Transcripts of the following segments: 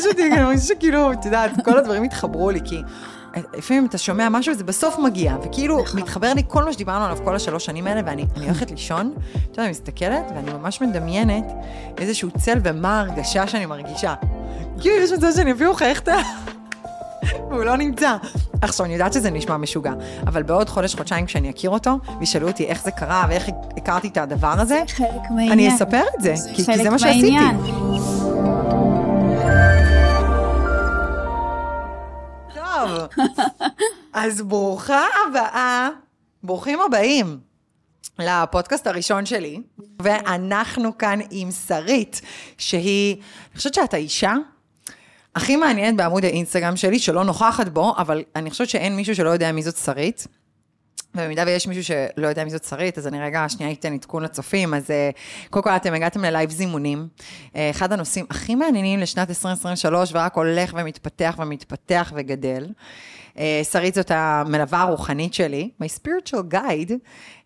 מרגש אותי, אני מרגישה שכאילו, את יודעת, כל הדברים התחברו לי, כי לפעמים אתה שומע משהו וזה בסוף מגיע, וכאילו נכון. מתחבר לי כל מה שדיברנו עליו כל השלוש שנים האלה, ואני אני הולכת לישון, את יודעת, אני מסתכלת, ואני ממש מדמיינת איזשהו צל ומה ההרגשה שאני מרגישה. כאילו, יש מצב שאני אפילו מחייכת, והוא לא נמצא. עכשיו, אני יודעת שזה נשמע משוגע, אבל בעוד חודש, חודשיים כשאני אכיר אותו, וישאלו אותי איך זה קרה ואיך הכרתי את הדבר הזה. אני אספר את זה, כי, זה מה שעשיתי. אז ברוכה הבאה, ברוכים הבאים לפודקאסט הראשון שלי, ואנחנו כאן עם שרית, שהיא, אני חושבת שאת האישה הכי מעניינת בעמוד האינסטגרם שלי, שלא נוכחת בו, אבל אני חושבת שאין מישהו שלא יודע מי זאת שרית. ובמידה ויש מישהו שלא יודע מי זאת שרית, אז אני רגע שנייה אתן עדכון לצופים. אז אה, קודם כל אתם הגעתם ללייב זימונים. אה, אחד הנושאים הכי מעניינים לשנת 2023, ורק הולך ומתפתח ומתפתח וגדל. אה, שרית זאת המלווה הרוחנית שלי, my spiritual guide,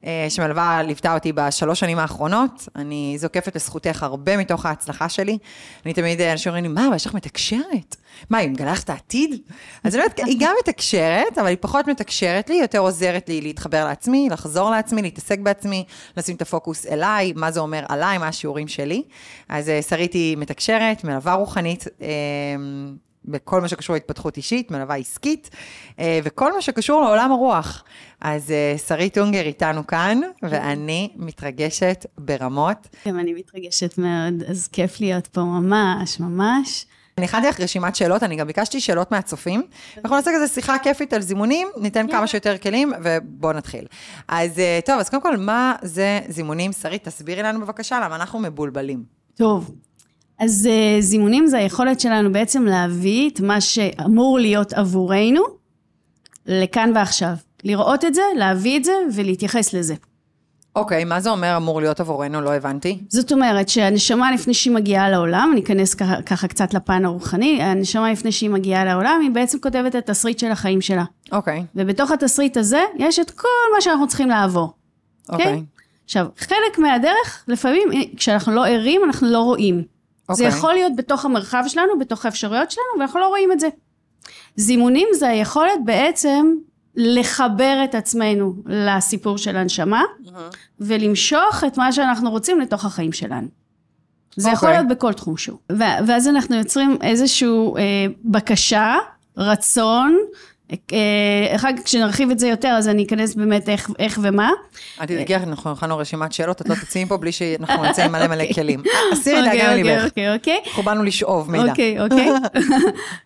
אה, שמלווה, ליוותה אותי בשלוש שנים האחרונות. אני זוקפת לזכותך הרבה מתוך ההצלחה שלי. אני תמיד, אה, אנשים אומרים לי, מה, אבל יש לך מתקשרת? מה, היא מגלה לך את העתיד? אז אני אומרת, היא גם מתקשרת, אבל היא פחות מתקשרת לי, יותר עוזרת לי להתחבר לעצמי, לחזור לעצמי, להתעסק בעצמי, לשים את הפוקוס אליי, מה זה אומר עליי, מה השיעורים שלי. אז שרית היא מתקשרת, מלווה רוחנית. בכל מה שקשור להתפתחות אישית, מלווה עסקית, אה, וכל מה שקשור לעולם הרוח. אז אה, שרית אונגר איתנו כאן, ואני מתרגשת ברמות. גם אני מתרגשת מאוד, אז כיף להיות פה ממש, ממש. אני הכנתי לך רשימת שאלות, אני גם ביקשתי שאלות מהצופים. אנחנו נעשה כזה שיחה כיפית על זימונים, ניתן כמה שיותר כלים, ובואו נתחיל. אז אה, טוב, אז קודם כל, מה זה זימונים? שרית, תסבירי לנו בבקשה, למה אנחנו מבולבלים. טוב, אז uh, זימונים זה היכולת שלנו בעצם להביא את מה שאמור להיות עבורנו לכאן ועכשיו. לראות את זה, להביא את זה ולהתייחס לזה. אוקיי, מה זה אומר אמור להיות עבורנו? לא הבנתי. זאת אומרת שהנשמה לפני שהיא מגיעה לעולם, אני אכנס ככה, ככה קצת לפן הרוחני, הנשמה לפני שהיא מגיעה לעולם, היא בעצם כותבת את התסריט של החיים שלה. אוקיי, ובתוך התסריט הזה יש את כל מה שאנחנו צריכים לעבור. אוקיי. עכשיו, חלק מהדרך, לפעמים כשאנחנו לא ערים, אנחנו לא רואים. זה אוקיי. יכול להיות בתוך המרחב שלנו, בתוך האפשרויות שלנו, ואנחנו לא רואים את זה. זימונים זה היכולת בעצם לחבר את עצמנו לסיפור של הנשמה, ולמשוך את מה שאנחנו רוצים לתוך החיים שלנו. זה יכול אוקיי. להיות בכל תחום שהוא. ואז אנחנו יוצרים איזושהי אה, בקשה, רצון, אחר כך כשנרחיב את זה יותר, אז אני אכנס באמת איך, איך ומה. אל תדאגי, אנחנו הכנו רשימת שאלות, את לא תצאי מפה בלי שאנחנו נצא עם מלא מלא כלים. הסירי דאגה אוקיי, מליבך. אוקיי, אוקיי. אנחנו באנו לשאוב מידע. אוקיי, אוקיי.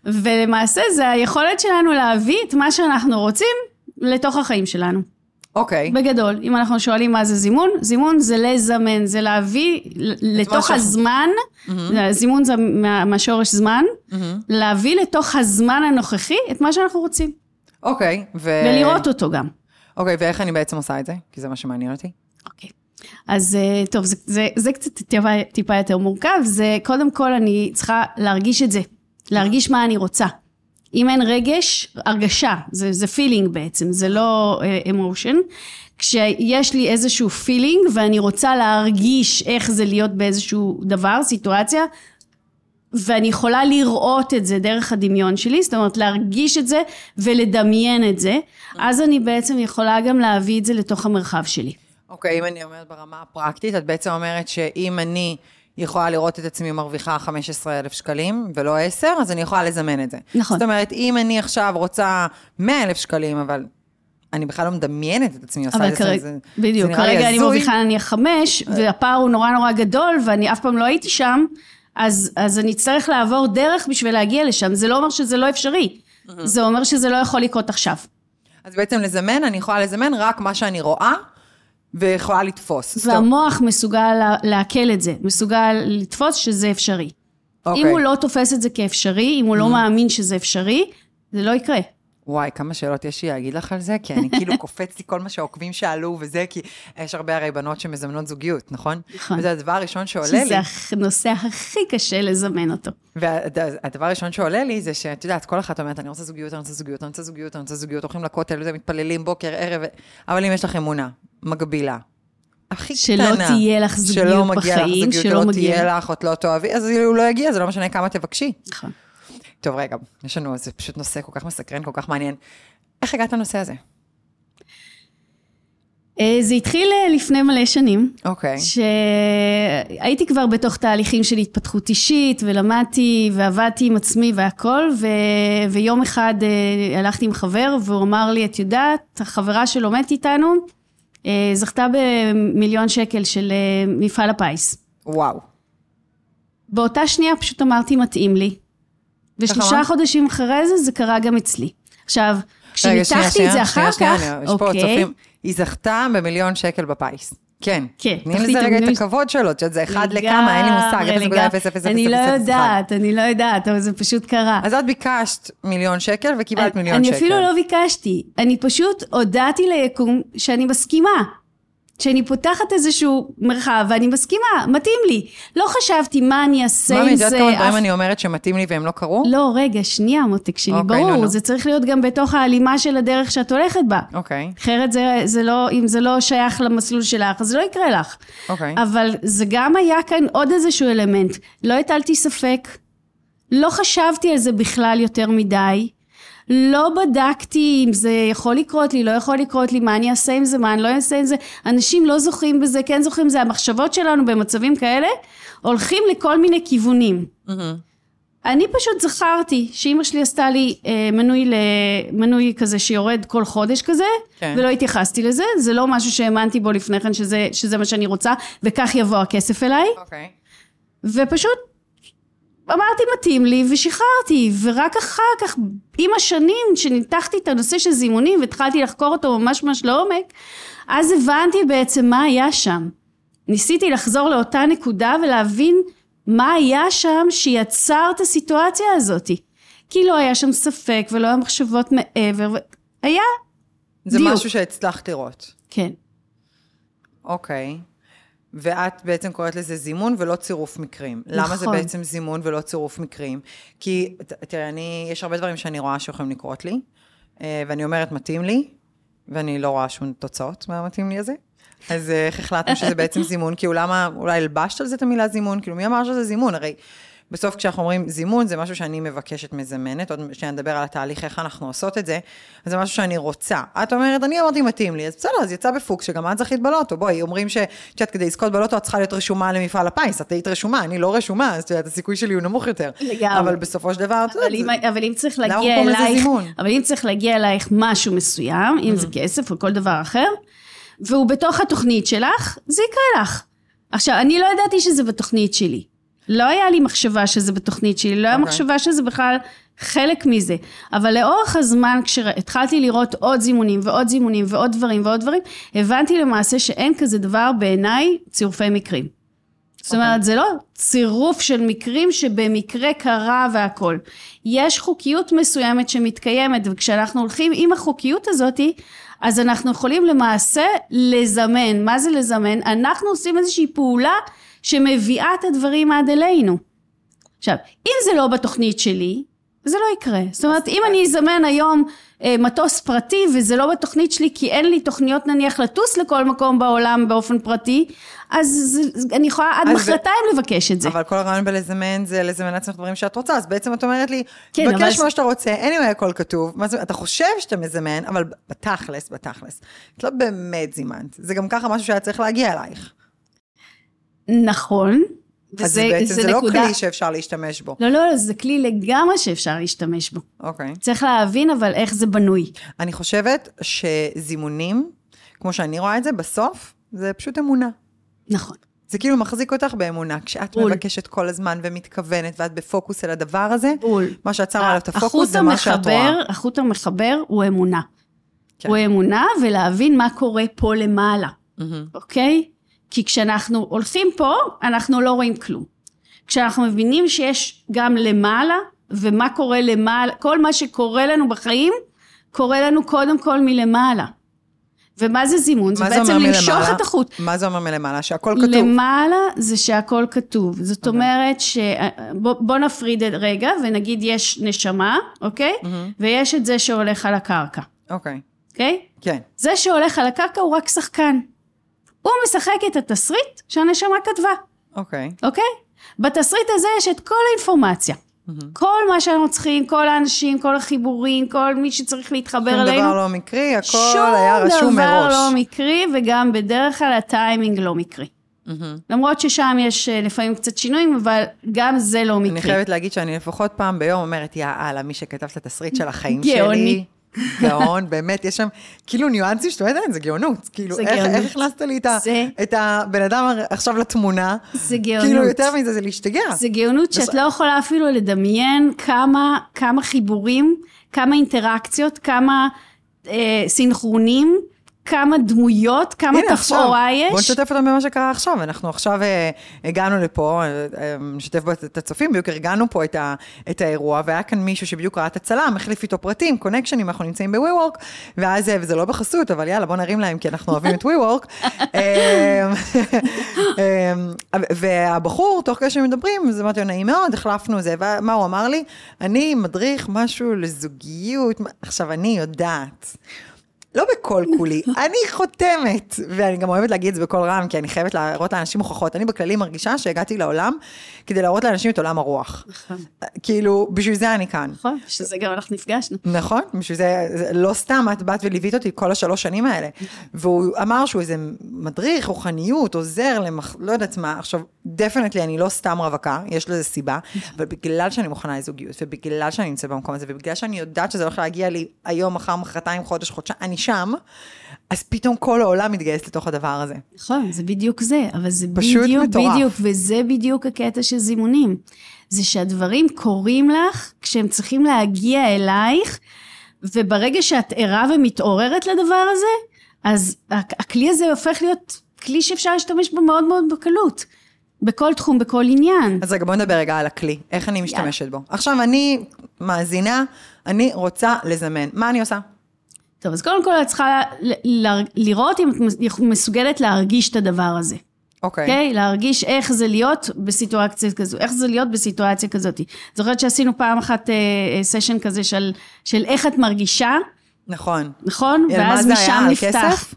ולמעשה זה היכולת שלנו להביא את מה שאנחנו רוצים לתוך החיים שלנו. אוקיי. בגדול, אם אנחנו שואלים מה זה זימון, זימון זה לזמן, זה להביא לתוך הזמן, זימון זה מה- מהשורש זמן, להביא לתוך הזמן הנוכחי את מה שאנחנו רוצים, אוקיי. ו- ולראות אותו גם. אוקיי, ואיך אני בעצם עושה את זה? כי זה מה שמעניין אותי. אוקיי. אז אה, טוב, זה, זה, זה קצת טיפה, טיפה יותר מורכב, זה קודם כל אני צריכה להרגיש את זה, להרגיש מה אני רוצה. אם אין רגש, הרגשה, זה, זה feeling בעצם, זה לא emotion. כשיש לי איזשהו feeling ואני רוצה להרגיש איך זה להיות באיזשהו דבר, סיטואציה, ואני יכולה לראות את זה דרך הדמיון שלי, זאת אומרת להרגיש את זה ולדמיין את זה, אז אני בעצם יכולה גם להביא את זה לתוך המרחב שלי. אוקיי, אם אני אומרת ברמה הפרקטית, את בעצם אומרת שאם אני יכולה לראות את עצמי מרוויחה 15,000 שקלים ולא 10, אז אני יכולה לזמן את זה. נכון. זאת אומרת, אם אני עכשיו רוצה 100,000 שקלים, אבל אני בכלל לא מדמיינת את עצמי עושה את זה, כרגע, זה- בדיוק, זה נראה לי כרגע אני הזוי. מרוויחה נניח חמש, והפער הוא נורא נורא גדול, ואני אף פעם לא הייתי שם, אז, אז אני אצטרך לעבור דרך בשביל להגיע לשם. זה לא אומר שזה לא אפשרי, זה אומר שזה לא יכול לקרות עכשיו. אז בעצם לזמן, אני יכולה לזמן רק מה שאני רואה, ויכולה לתפוס. והמוח מסוגל לעכל את זה, מסוגל לתפוס שזה אפשרי. אוקיי. אם הוא לא תופס את זה כאפשרי, אם הוא לא מאמין שזה אפשרי, זה לא יקרה. וואי, כמה שאלות יש לי להגיד לך על זה, כי אני כאילו קופץ לי כל מה שהעוקבים שאלו וזה, כי יש הרבה הרי בנות שמזמנות זוגיות, נכון? נכון. וזה הדבר הראשון שעולה לי. שזה הנושא הכי קשה לזמן אותו. והדבר הראשון שעולה לי זה שאת יודעת, כל אחת אומרת, אני רוצה זוגיות, אני רוצה זוגיות, אני רוצה זוגיות, אני רוצה זוגיות, הולכים לכותל וזה, מתפללים בוקר, ערב, אבל אם יש לך אמונה מגבילה, הכי שלא קטנה, תהיה לך זוגיות שלא מגיע לך בחיים, זוגיות, שלא שלא מגיע תהיה לך. לך, את לא תאהבי, אז הוא לא יגיע, זה לא משנה כמה תבקשי. נכון. טוב, רגע, יש לנו, זה פשוט נושא כל כך מסקרן, כל כך מעניין. איך הגעת לנושא הזה? אה, זה התחיל אה, לפני מלא שנים. אוקיי. שהייתי כבר בתוך תהליכים של התפתחות אישית, ולמדתי, ועבדתי עם עצמי והכל, ו... ויום אחד אה, הלכתי עם חבר, והוא אמר לי, את יודעת, החברה שלומדת איתנו, זכתה במיליון שקל של מפעל הפיס. וואו. באותה שנייה פשוט אמרתי, מתאים לי. ושלושה חודשים אחרי זה, זה קרה גם אצלי. עכשיו, כשניתחתי את זה אחר כך, אוקיי. היא זכתה במיליון שקל בפיס. כן. כן. תני לזה רגע את הכבוד שלו, את יודעת, זה אחד לכמה, אין לי מושג, 0.0001. אני לא יודעת, אני לא יודעת, אבל זה פשוט קרה. אז את ביקשת מיליון שקל וקיבלת מיליון שקל. אני אפילו לא ביקשתי, אני פשוט הודעתי ליקום שאני מסכימה. שאני פותחת איזשהו מרחב ואני מסכימה, מתאים לי. לא חשבתי מה אני אעשה עם זה. מה, את יודעת כמה דברים אני אומרת שמתאים לי והם לא קרו? לא, רגע, שנייה, מותק שלי, אוקיי, ברור, זה צריך להיות גם בתוך ההלימה של הדרך שאת הולכת בה. אוקיי. אחרת זה, זה לא, אם זה לא שייך למסלול שלך, אז זה לא יקרה לך. אוקיי. אבל זה גם היה כאן עוד איזשהו אלמנט. לא הטלתי ספק, לא חשבתי על זה בכלל יותר מדי. לא בדקתי אם זה יכול לקרות לי, לא יכול לקרות לי, מה אני אעשה עם זה, מה אני לא אעשה עם זה. אנשים לא זוכים בזה, כן זוכים בזה. המחשבות שלנו במצבים כאלה הולכים לכל מיני כיוונים. Mm-hmm. אני פשוט זכרתי שאימא שלי עשתה לי אה, מנוי, מנוי כזה שיורד כל חודש כזה, כן. ולא התייחסתי לזה, זה לא משהו שהאמנתי בו לפני כן שזה, שזה מה שאני רוצה, וכך יבוא הכסף אליי. אוקיי. ופשוט אמרתי מתאים לי ושחררתי. ורק אחר כך עם השנים שניתחתי את הנושא של זימונים והתחלתי לחקור אותו ממש ממש לעומק אז הבנתי בעצם מה היה שם. ניסיתי לחזור לאותה נקודה ולהבין מה היה שם שיצר את הסיטואציה הזאתי כי לא היה שם ספק ולא היה מחשבות מעבר היה זה דיוק. משהו שהצלחת לראות. כן. אוקיי ואת בעצם קוראת לזה זימון ולא צירוף מקרים. נכון. למה זה נכון. בעצם זימון ולא צירוף מקרים? כי, תראה, אני, יש הרבה דברים שאני רואה שיכולים לקרות לי, אה, ואני אומרת, מתאים לי, ואני לא רואה שום תוצאות מהמתאים לי הזה. אז אה, איך החלטנו שזה בעצם זימון? כאילו, למה, אולי הלבשת על זה את המילה זימון? כאילו, מי אמר שזה זימון? הרי בסוף כשאנחנו אומרים זימון, זה משהו שאני מבקשת מזמנת, עוד שניה נדבר על התהליך, איך אנחנו עושות את זה, אז זה משהו שאני רוצה. את אומרת, אני אמרתי מתאים לי, אז בסדר, אז יצא בפוקס, שגם את זכית בלוטו, בואי, אומרים שאת יודעת, כדי לזכות בלוטו, את צריכה להיות רשומה למפעל הפיס, את היית רשומה, אני לא רשומה, אז את יודעת, הסיכוי שלי הוא נמוך יותר. לגמרי. אבל בסופו של דבר, את יודעת, אבל אם צריך להגיע אלייך, אבל אם צריך להגיע אלייך משהו מסוים, אם זה mm-hmm. כסף או כל דבר אחר, והוא בתוך התוכנית שלך, זה יקרה לך. עכשיו, אני לא ידעתי שזה בתוכנית שלי. לא היה לי מחשבה שזה בתוכנית שלי, לא היה okay. אוקיי. מחשבה שזה בכלל חלק מזה. אבל לאורך הזמן, כשהתחלתי לראות עוד זימונים ועוד זימונים ועוד דברים ועוד דברים, הבנתי למעשה שאין כזה דבר בעיניי צירופי מקרים. Okay. זאת אומרת, אוקיי. זה לא צירוף של מקרים שבמקרה קרה והכל. יש חוקיות מסוימת שמתקיימת, וכשאנחנו הולכים עם החוקיות הזאתי, אז אנחנו יכולים למעשה לזמן. מה זה לזמן? אנחנו עושים איזושהי פעולה שמביאה את הדברים עד אלינו. עכשיו, אם זה לא בתוכנית שלי, זה לא יקרה. זאת אומרת, אם אני אזמן היום אה, מטוס פרטי וזה לא בתוכנית שלי כי אין לי תוכניות נניח לטוס לכל מקום בעולם באופן פרטי, אז אני יכולה עד מחרתיים לבקש את זה. אבל כל הרעיון בלזמן זה לזמן לעצמך דברים שאת רוצה, אז בעצם את אומרת לי, כן, בקש אבל... מה שאתה רוצה, anyway הכל כתוב, מה זה, אתה חושב שאתה מזמן, אבל בתכלס, בתכלס, את לא באמת זימנת. זה גם ככה משהו שהיה צריך להגיע אלייך. נכון. אז זה בעצם זה, זה לא נקודה... כלי שאפשר להשתמש בו. לא, לא, זה כלי לגמרי שאפשר להשתמש בו. אוקיי. צריך להבין אבל איך זה בנוי. אני חושבת שזימונים, כמו שאני רואה את זה, בסוף, זה פשוט אמונה. נכון. זה כאילו מחזיק אותך באמונה, כשאת בול. מבקשת כל הזמן ומתכוונת ואת בפוקוס על הדבר הזה, בול. מה שאת שמה עליו את הפוקוס זה מה שאת רואה. החוט המחבר הוא אמונה. כן. הוא אמונה ולהבין מה קורה פה למעלה, mm-hmm. אוקיי? כי כשאנחנו הולכים פה, אנחנו לא רואים כלום. כשאנחנו מבינים שיש גם למעלה, ומה קורה למעלה, כל מה שקורה לנו בחיים, קורה לנו קודם כל מלמעלה. ומה זה זימון? זה בעצם למשוך מלמעלה? את החוט. מה זה אומר מלמעלה? שהכל כתוב. למעלה זה שהכל כתוב. זאת okay. אוקיי. אומרת ש... בוא, בוא נפריד רגע ונגיד יש נשמה, אוקיי? Okay? Mm-hmm. ויש את זה שהולך על הקרקע. אוקיי. Okay. אוקיי? Okay? כן. זה שהולך על הקרקע הוא רק שחקן. הוא משחק את התסריט שהנשמה כתבה. אוקיי. אוקיי? בתסריט הזה יש את כל האינפורמציה. כל מה שאנחנו צריכים, כל האנשים, כל החיבורים, כל מי שצריך להתחבר שום אלינו. דבר לא מקרי, הכל היה רשום מראש. שום דבר לא מקרי, וגם בדרך כלל הטיימינג לא מקרי. למרות ששם יש אה, לפעמים קצת שינויים, אבל גם זה לא מקרי. אני חייבת להגיד שאני לפחות פעם ביום אומרת, יא אללה, מי שכתב את התסריט של החיים גאוני. שלי. גאון, באמת, יש שם כאילו ניואנסים שאתה אומרת, זה גאונות. כאילו, זה איך, גאונות. איך הכנסת לי את, זה- את הבן אדם עכשיו לתמונה? זה גאונות. כאילו, יותר מזה, זה להשתגע. זה גאונות שאת לא יכולה אפילו לדמיין כמה, כמה חיבורים, כמה אינטראקציות, כמה אה, סינכרונים, כמה דמויות, כמה תפאורה יש. בוא נשתף אותם במה שקרה עכשיו. אנחנו עכשיו אה, הגענו לפה, אה, אה, נשתף בו את הצופים, בדיוק ארגנו פה את, ה, את האירוע, והיה כאן מישהו שבדיוק ראה את הצלם, החליף איתו פרטים, קונקשנים, אנחנו נמצאים ב-WeWork, ואז, אה, וזה לא בחסות, אבל יאללה, בוא נרים להם, כי אנחנו אוהבים את WeWork. אה, אה, והבחור, תוך כדי שמדברים, אז אמרתי לו, נעים מאוד, החלפנו זה, ומה הוא אמר לי? אני מדריך משהו לזוגיות, עכשיו, אני יודעת. לא בכל כולי, אני חותמת, ואני גם אוהבת להגיד את זה בקול רם, כי אני חייבת להראות לאנשים הוכחות. אני בכללי מרגישה שהגעתי לעולם כדי להראות לאנשים את עולם הרוח. נכון. כאילו, בשביל זה אני כאן. נכון, שזה גם אנחנו נפגשנו. נכון? בשביל זה, זה לא סתם את באת וליווית אותי כל השלוש שנים האלה. והוא אמר שהוא איזה מדריך, רוחניות, עוזר למח... לא יודעת מה. עכשיו, definitely, אני לא סתם רווקה, יש לזה סיבה, אבל בגלל שאני מוכנה לזוגיות, ובגלל שאני נמצאת במקום הזה, ובגלל שאני יודעת שזה הולך להגיע לי היום, מחר, מחרתיים, חודש, חודשיים, אני שם, אז פתאום כל העולם מתגייס לתוך הדבר הזה. נכון, זה בדיוק זה, אבל זה פשוט בדיוק, מטורף. בדיוק, וזה בדיוק הקטע של זימונים. זה שהדברים קורים לך כשהם צריכים להגיע אלייך, וברגע שאת ערה ומתעוררת לדבר הזה, אז הכ- הכלי הזה הופך להיות כלי שאפשר להשתמש בו מאוד מאוד בקלות. בכל תחום, בכל עניין. אז רגע, בוא נדבר רגע על הכלי, איך אני משתמשת בו. עכשיו, אני מאזינה, אני רוצה לזמן. מה אני עושה? טוב, אז קודם כל את צריכה ל- ל- לראות אם את מס- מסוגלת להרגיש את הדבר הזה. אוקיי. אוקיי? להרגיש איך זה להיות בסיטואציה כזו, איך זה להיות בסיטואציה כזאת. זוכרת שעשינו פעם אחת אה, אה, סשן כזה של, של איך את מרגישה, נכון. נכון? ואז? משם נפתח.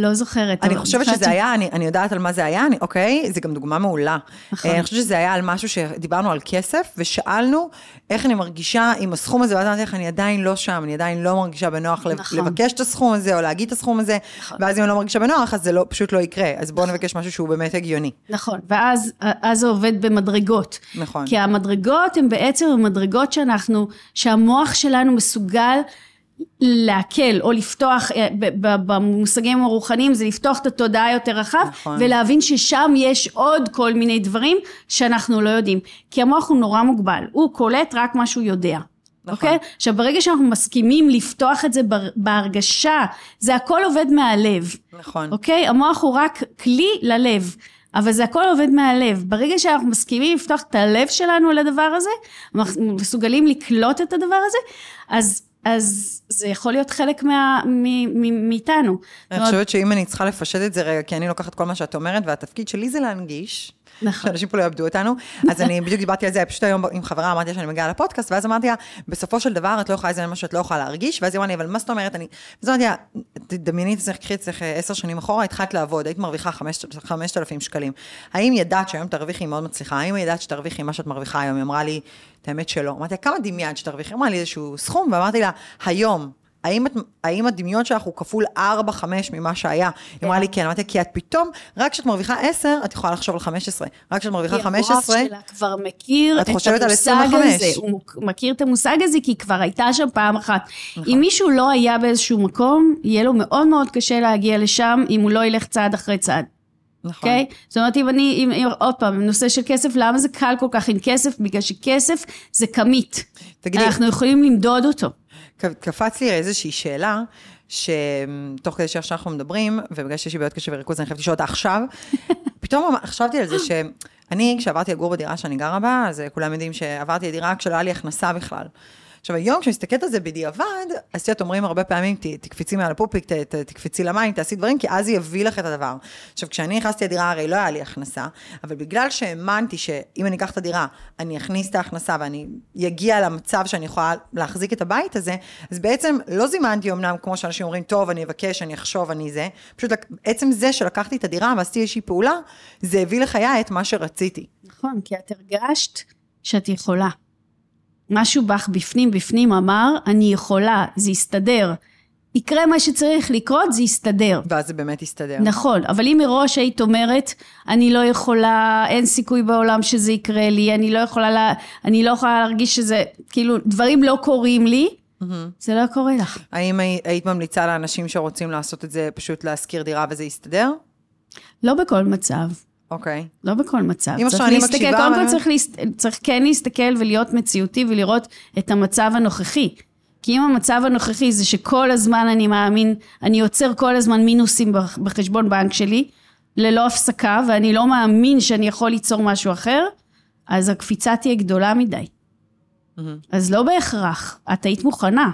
לא זוכרת. אני חושבת שזה היה, אני, אני יודעת על מה זה היה, אני, אוקיי? זה גם דוגמה מעולה. נכון. אה, אני חושבת שזה היה על משהו שדיברנו על כסף, ושאלנו איך אני מרגישה עם הסכום הזה, ואז אמרתי לך, אני עדיין לא שם, אני עדיין לא מרגישה בנוח נכון. לבקש את הסכום הזה, או להגיד את הסכום הזה, נכון. ואז אם אני לא מרגישה בנוח, אז זה לא, פשוט לא יקרה. אז בואו נבקש משהו שהוא באמת הגיוני. נכון, ואז אז זה עובד במדרגות. נכון. כי המדרגות הן בעצם המדרגות שאנחנו, שהמוח שלנו מסוגל לעכל או לפתוח, אה, במושגים הרוחניים זה לפתוח את התודעה יותר רחב, נכון. ולהבין ששם יש עוד כל מיני דברים שאנחנו לא יודעים. כי המוח הוא נורא מוגבל, הוא קולט רק מה שהוא יודע. נכון. אוקיי? עכשיו ברגע שאנחנו מסכימים לפתוח את זה בהרגשה, זה הכל עובד מהלב. נכון. אוקיי? המוח הוא רק כלי ללב, אבל זה הכל עובד מהלב. ברגע שאנחנו מסכימים לפתוח את הלב שלנו לדבר הזה, אנחנו מסוגלים לקלוט את הדבר הזה, אז, אז זה יכול להיות חלק מאיתנו. אני חושבת שאם אני צריכה לפשט את זה רגע, כי אני לוקחת כל מה שאת אומרת, והתפקיד שלי זה להנגיש. נכון. שאנשים פה לא יאבדו אותנו. אז אני בדיוק דיברתי על זה, פשוט היום עם חברה אמרתי שאני מגיעה לפודקאסט, ואז אמרתי לה, בסופו של דבר את לא יכולה לזמן מה שאת לא יכולה להרגיש, ואז היא אמרה לי, אבל מה זאת אומרת, אני... אז אמרתי לה, תדמייני את עצמך, קחי את עצמך עשר שנים אחורה, התחלת לעבוד, היית מרוויחה חמש- חמשת אלפים שקלים. האם ידעת שהיום תרוויחי מאוד מצליחה? האם ידעת שתרוויחי מה שאת מרוויחה היום? היא אמרה לי, את האמת שלא. אמרתי לה, כמה דמיינת שתרוויחי? אמרה לי איזשהו סכום, ואמרתי לה, היום, האם, את, האם הדמיון שלך הוא כפול 4-5 ממה שהיה? היא אמרה לי, כן, אמרתי, לה, כי את פתאום, רק כשאת מרוויחה 10, את יכולה לחשוב על 15. רק כשאת מרוויחה כי 15, המוח שלה כבר מכיר את את המושג 25. הזה, הוא מכיר את המושג הזה כי היא כבר הייתה שם פעם אחת. אם מישהו לא היה באיזשהו מקום, יהיה לו מאוד מאוד קשה להגיע לשם אם הוא לא ילך צעד אחרי צעד. נכון. אוקיי? זאת אומרת, אם אני, אם, אם, עוד פעם, נושא של כסף, למה זה קל כל כך עם כסף? בגלל שכסף זה כמית. תגידי- אנחנו יכולים למדוד אותו. קפץ לי איזושהי שאלה, שתוך כדי שעכשיו אנחנו מדברים, ובגלל שיש לי בעיות קשב וריכוז, אני חייבת לשאול אותה עכשיו, פתאום חשבתי על זה שאני, כשעברתי לגור בדירה שאני גרה בה, אז כולם יודעים שעברתי לדירה כשלא היה לי הכנסה בכלל. עכשיו, היום כשאני מסתכלת על זה בדיעבד, אז את אומרים הרבה פעמים, "ת- תקפצי מעל הפופיק, ת- ת- תקפצי למים, תעשי דברים, כי אז זה יביא לך את הדבר. עכשיו, כשאני נכנסתי לדירה, הרי לא היה לי הכנסה, אבל בגלל שהאמנתי שאם אני אקח את הדירה, אני אכניס את ההכנסה ואני אגיע למצב שאני יכולה להחזיק את הבית הזה, אז בעצם לא זימנתי אמנם, כמו שאנשים אומרים, טוב, אני אבקש, אני אחשוב, אני זה, פשוט עצם זה שלקחתי את הדירה ועשיתי איזושהי פעולה, זה הביא לחיי את מה שרציתי. נכון, כי את הרגשת שאת יכולה. משהו בך בפנים בפנים אמר, אני יכולה, זה יסתדר. יקרה מה שצריך לקרות, זה יסתדר. ואז זה באמת יסתדר. נכון, אבל אם מראש היית אומרת, אני לא יכולה, אין סיכוי בעולם שזה יקרה לי, אני לא יכולה, לה, אני לא יכולה להרגיש שזה, כאילו, דברים לא קורים לי, זה לא קורה לך. האם הי- היית ממליצה לאנשים שרוצים לעשות את זה, פשוט להשכיר דירה וזה יסתדר? לא בכל מצב. אוקיי. לא בכל מצב. אם עכשיו אני להסתכל, מקשיבה, קודם כל צריך, להסת... צריך כן להסתכל ולהיות מציאותי ולראות את המצב הנוכחי. כי אם המצב הנוכחי זה שכל הזמן אני מאמין, אני יוצר כל הזמן מינוסים בח- בחשבון בנק שלי, ללא הפסקה, ואני לא מאמין שאני יכול ליצור משהו אחר, אז הקפיצה תהיה גדולה מדי. אז לא בהכרח, את היית מוכנה.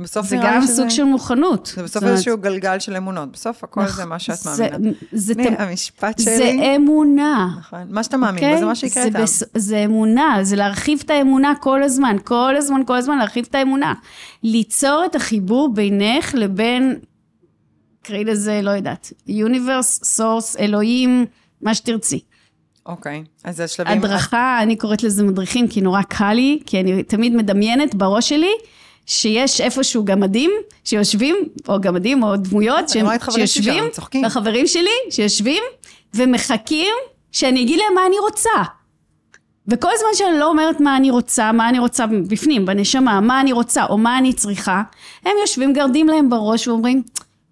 בסוף זה גם שזה- סוג של מוכנות. זה בסוף זאת אומרת, איזשהו גלגל של אמונות. בסוף הכל נכ- זה מה שאת זה- מאמינה. זה, אני, תמ- המשפט זה שלי, אמונה. נכון, מה שאתה מאמין אוקיי? בו זה מה שיקרה זה איתם. בס- זה אמונה, זה להרחיב את האמונה כל הזמן, כל הזמן, כל הזמן להרחיב את האמונה. ליצור את החיבור בינך לבין, קראי לזה, לא יודעת, universe, source, אלוהים, מה שתרצי. אוקיי, אז זה השלבים... הדרכה, אני קוראת לזה מדריכים, כי נורא קל לי, כי אני תמיד מדמיינת בראש שלי, שיש איפשהו גמדים שיושבים, או גמדים או דמויות, שלי שיושבים. החברים שלי שיושבים ומחכים שאני אגיד להם מה אני רוצה. וכל זמן שאני לא אומרת מה אני רוצה, מה אני רוצה בפנים, בנשמה, מה אני רוצה או מה אני צריכה, הם יושבים גרדים להם בראש ואומרים,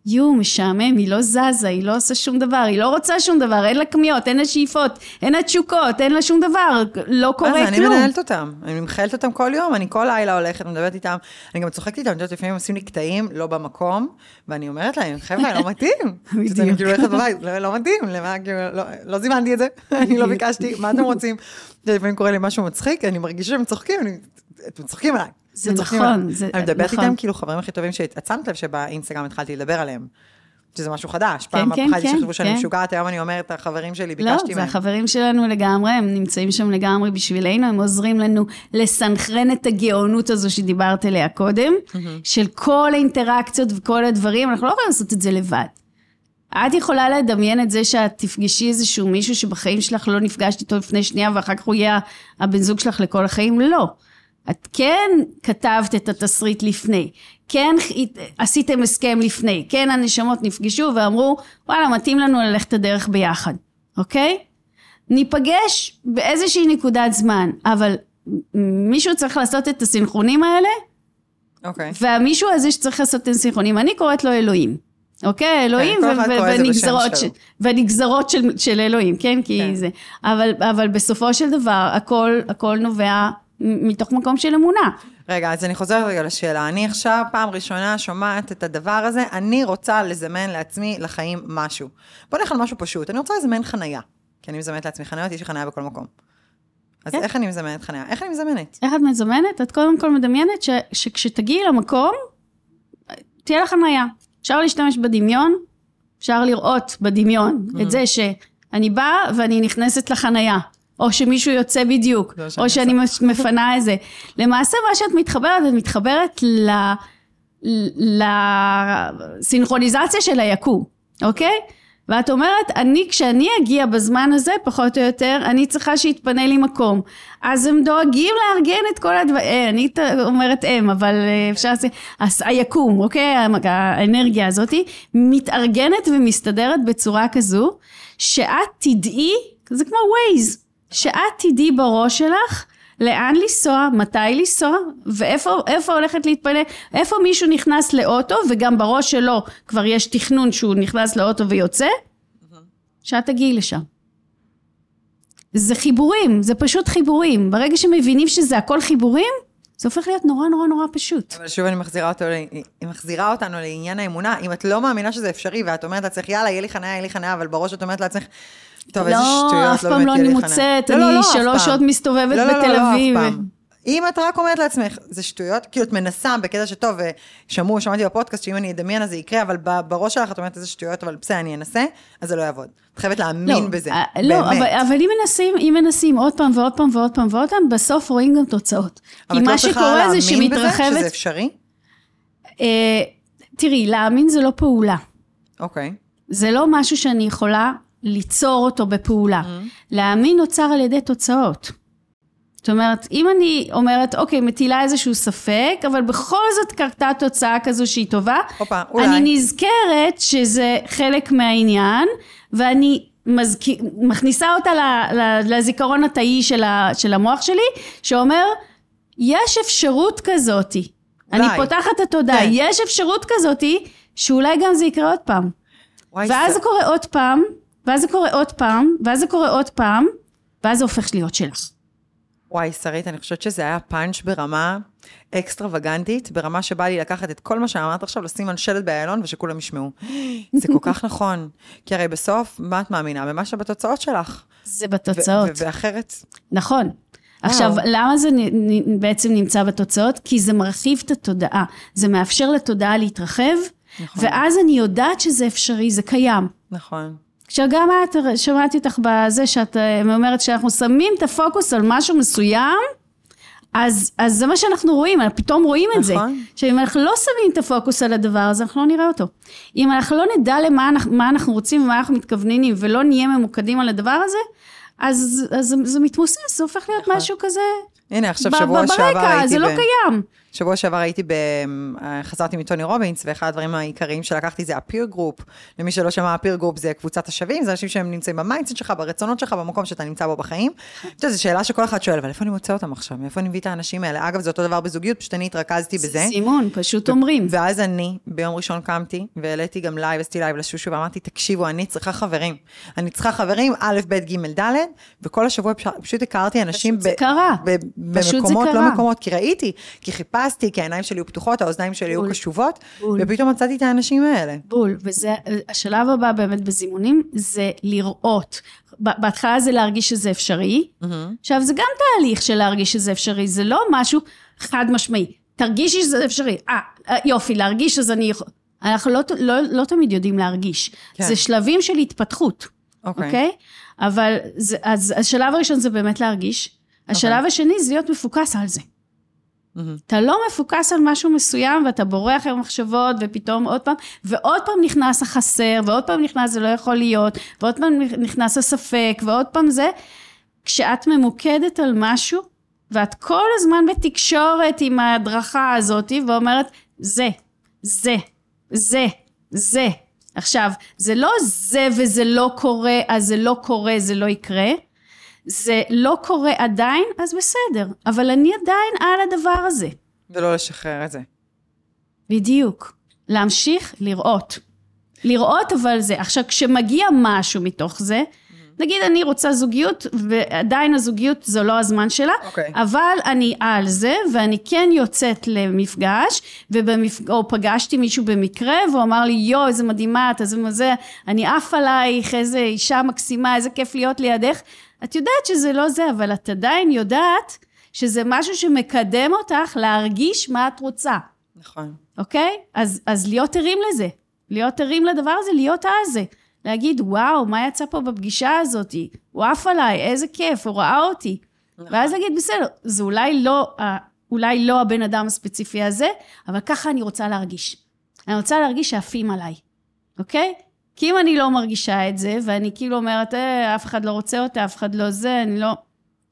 יואו, משעמם, היא לא זזה, היא לא עושה שום דבר, היא לא רוצה שום דבר, אין לה כמיהות, אין לה שאיפות, אין לה תשוקות, אין לה שום דבר, לא קורה זה, אני כלום. מנהלת אותם, אני מחלת אותם כל יום, אני כל לילה הולכת, מדברת איתם, אני גם צוחקת איתם, את יודעת, לפעמים עושים לי קטעים לא במקום, ואני אומרת להם, חבר'ה, לא מתאים. בדיוק. אני כאילו הולכת בבית, לא לא מתאים, למה, כאילו, לא- לא זימנתי את זה, אני לא ביקשתי, מה אתם רוצים? לפעמים קורה לי משהו מצחיק, אני מרגישה שהם צוחקים, אני- אתם צוחקים עליי. זה נכון. זה- אני מדברת נכון. איתם כאילו חברים הכי טובים שאת שמת לב שבאינסטגרם התחלתי לדבר עליהם. שזה משהו חדש, פעם כן, פחדתי כן, שחשבו שאני כן. משוגעת, היום אני אומרת, החברים שלי, לא, ביקשתי זה מהם. החברים שלנו לגמרי, הם נמצאים שם לגמרי בשבילנו, הם עוזרים לנו לסנכרן את הגאונות הזו שדיברת עליה קודם, של כל האינטראקציות וכל הדברים, אנחנו לא יכולים לעשות את זה לבד. את יכולה לדמיין את זה שאת תפגשי איזשהו מישהו שבחיים שלך לא נפגשת איתו לפני שנייה ואחר כך הוא יהיה הבן זוג שלך לכל החיים? לא. את כן כתבת את התסריט לפני, כן עשיתם הסכם לפני, כן הנשמות נפגשו ואמרו וואלה מתאים לנו ללכת את הדרך ביחד, אוקיי? ניפגש באיזושהי נקודת זמן, אבל מישהו צריך לעשות את הסינכרונים האלה, אוקיי. והמישהו הזה שצריך לעשות את הסינכרונים, אני קוראת לו אלוהים. אוקיי, אלוהים כל אחד ו- בשם ונגזרות, שלו. ש- ונגזרות של, של אלוהים, כן? כי כן. זה, אבל, אבל בסופו של דבר, הכל, הכל נובע מתוך מקום של אמונה. רגע, אז אני חוזרת רגע לשאלה. אני עכשיו פעם ראשונה שומעת את הדבר הזה, אני רוצה לזמן לעצמי לחיים משהו. בוא נלך על משהו פשוט, אני רוצה לזמן חנייה. כי אני מזמנת לעצמי חניות, יש לי חניה בכל מקום. אז כן. איך אני מזמנת חניה? איך אני מזמנת? איך את מזמנת? את קודם כל מדמיינת ש, שכשתגיעי למקום, תהיה לך חניה. אפשר להשתמש בדמיון, אפשר לראות בדמיון Mm. את זה שאני באה ואני נכנסת לחנייה. או שמישהו יוצא בדיוק, או שאני מפ- מפנה את זה. למעשה מה שאת מתחברת, את מתחברת ל... לסינכרוניזציה של היקום, אוקיי? ואת אומרת, אני, כשאני אגיע בזמן הזה, פחות או יותר, אני צריכה שיתפנה לי מקום. אז הם דואגים לארגן את כל הדברים, אה, אני אומרת הם, אבל אה, אפשר לעשות, אז היקום, אוקיי? האנרגיה הזאת מתארגנת ומסתדרת בצורה כזו, שאת תדעי, זה כמו ווייז, שאת תדעי בראש שלך, לאן לנסוע, מתי לנסוע, ואיפה איפה הולכת להתפנה, איפה מישהו נכנס לאוטו, וגם בראש שלו כבר יש תכנון שהוא נכנס לאוטו ויוצא, שאת תגיעי לשם. זה חיבורים, זה פשוט חיבורים. ברגע שמבינים שזה הכל חיבורים, זה הופך להיות נורא נורא נורא פשוט. אבל שוב אני מחזירה, אותו, היא מחזירה אותנו לעניין האמונה. אם את לא מאמינה שזה אפשרי, ואת אומרת לעצמך, יאללה, יהיה לי חניה, יהיה לי חניה, אבל בראש את אומרת לעצמך, טוב, איזה לא, שטויות, אף לא פעם באמת לא אני. מוצאת, לא, לא, אני לא, אף שלוש פעם. שעות מסתובבת לא, לא, לא, בתל לא, אף אביב. פעם. אם את רק אומרת לעצמך, זה שטויות, כאילו את מנסה בקטע שטוב, שמעו, שמעתי בפודקאסט שאם אני אדמיין אז זה יקרה, אבל בראש שלך את אומרת איזה שטויות, אבל בסדר, אני אנסה, אז זה לא יעבוד. את חייבת להאמין בזה, אה, לא, באמת. אבל, אבל אם מנסים, אם מנסים עוד פעם ועוד פעם ועוד פעם ועוד פעם, בסוף רואים גם תוצאות. אבל כי את מה לא צריכה שקורה זה להאמין בזה, שזה שמתרחבת... אפשרי? אה, תראי, להאמין זה לא פעולה. אוקיי. זה לא משהו שאני יכולה ליצור אותו בפעולה. Mm-hmm. להאמין נוצר על ידי תוצאות. זאת אומרת, אם אני אומרת, אוקיי, מטילה איזשהו ספק, אבל בכל זאת קרתה תוצאה כזו שהיא טובה, אולי. אני נזכרת שזה חלק מהעניין, ואני מזכ... מכניסה אותה ל... ל... לזיכרון התאי של, ה... של המוח שלי, שאומר, יש אפשרות כזאתי. אני פותחת את התודעה, כן. יש אפשרות כזאתי, שאולי גם זה יקרה עוד פעם. וואי, ואז זה קורה עוד פעם, ואז זה קורה עוד פעם, ואז זה קורה עוד פעם, ואז זה הופך להיות שלך. וואי, שרית, אני חושבת שזה היה פאנץ' ברמה אקסטרווגנטית, ברמה שבא לי לקחת את כל מה שאמרת עכשיו, לשים על שלט באיילון ושכולם ישמעו. זה כל כך נכון. כי הרי בסוף, מה את מאמינה? במה שבתוצאות שלך. זה בתוצאות. ואחרת... נכון. עכשיו, למה זה בעצם נמצא בתוצאות? כי זה מרחיב את התודעה. זה מאפשר לתודעה להתרחב, נכון. ואז אני יודעת שזה אפשרי, זה קיים. נכון. כשגם את, שמעתי אותך בזה שאת אה, אומרת שאנחנו שמים את הפוקוס על משהו מסוים, אז, אז זה מה שאנחנו רואים, פתאום רואים את נכון. זה. שאם אנחנו לא שמים את הפוקוס על הדבר הזה, אנחנו לא נראה אותו. אם אנחנו לא נדע למה אנחנו, אנחנו רוצים ומה אנחנו מתכווננים, ולא נהיה ממוקדים על הדבר הזה, אז, אז זה, מתמוסס, זה הופך להיות נכון. משהו כזה... הנה, עכשיו שבוע שעבר הייתי... ברקע, זה לא קיים. שבוע שעבר הייתי, ב... חזרתי מטוני רובינס, ואחד הדברים העיקריים שלקחתי זה ה peer group. למי שלא שמע, ה peer group זה קבוצת השווים, זה אנשים שהם נמצאים ב mindset שלך, ברצונות שלך, במקום שאתה נמצא בו בחיים. אתה יודע, זו שאלה שכל אחד שואל, אבל איפה אני מוצא אותם עכשיו? מאיפה אני מביא את האנשים האלה? אגב, זה אותו דבר בזוגיות, פשוט אני התרכזתי בזה. זימון, פשוט אומרים. ואז אני, ביום ראשון קמתי, והעליתי גם לייב, עשיתי לייב לשושו, ואמרתי, תקשיבו, אני צריכה חברים. אני צריכה חברים, א', ב', ג', ד', וכל השבוע פשוט הכרתי אנשים במקומות, לא מקומות, כי ראיתי, כי חיפשתי, כי העיניים שלי היו פתוחות, האוזניים שלי היו קשובות, ופתאום מצאתי את האנשים האלה. בול, וזה, השלב הבא באמת בזימונים, זה לראות. בהתחלה זה להרגיש שזה אפשרי, mm-hmm. עכשיו זה גם תהליך של להרגיש שזה אפשרי, זה לא משהו חד משמעי. תרגישי שזה אפשרי. אה, יופי, להרגיש אז אני יכול... אנחנו לא, לא, לא תמיד יודעים להרגיש. כן. זה שלבים של התפתחות, אוקיי? Okay. אוקיי? Okay? אבל זה, אז השלב הראשון זה באמת להרגיש. השלב okay. אוקיי. השני זה להיות מפוקס על זה. Mm-hmm. אתה לא מפוקס על משהו מסוים ואתה בורח עם מחשבות ופתאום עוד פעם, ועוד פעם נכנס החסר, ועוד פעם נכנס זה לא יכול להיות, ועוד פעם נכנס הספק, ועוד פעם זה. כשאת ממוקדת על משהו, ואת כל הזמן בתקשורת עם ההדרכה הזאת, ואומרת, זה, זה, זה, זה. עכשיו, זה לא זה וזה לא קורה, אז זה לא קורה, זה לא יקרה. זה לא קורה עדיין, אז בסדר. אבל אני עדיין על הדבר הזה. ולא לשחרר את זה. בדיוק. להמשיך לראות. לראות אבל זה. עכשיו, כשמגיע משהו מתוך זה, נגיד אני רוצה זוגיות, ועדיין הזוגיות זה לא הזמן שלה, okay. אוקיי. אבל אני על זה, ואני כן יוצאת למפגש, ובמפ... או פגשתי מישהו במקרה, והוא אמר לי, יואו, איזה מדהימה, אתה זה מה זה, אני עף עלייך, איזה אישה מקסימה, איזה כיף להיות לידך. את יודעת שזה לא זה, אבל את עדיין יודעת שזה משהו שמקדם אותך להרגיש מה את רוצה. נכון. אוקיי? אז, אז להיות ערים לזה. להיות ערים לדבר הזה, להיות על זה. להגיד, וואו, מה יצא פה בפגישה הזאת? הוא עף עליי, איזה כיף, הוא ראה אותי. נכון. ואז להגיד, בסדר, זה אולי לא, אולי לא הבן אדם הספציפי הזה, אבל ככה אני רוצה להרגיש. אני רוצה להרגיש שעפים עליי, אוקיי? כי אם אני לא מרגישה את זה, ואני כאילו אומרת, אה, אף אחד לא רוצה אותה, אף אחד לא זה, אני לא,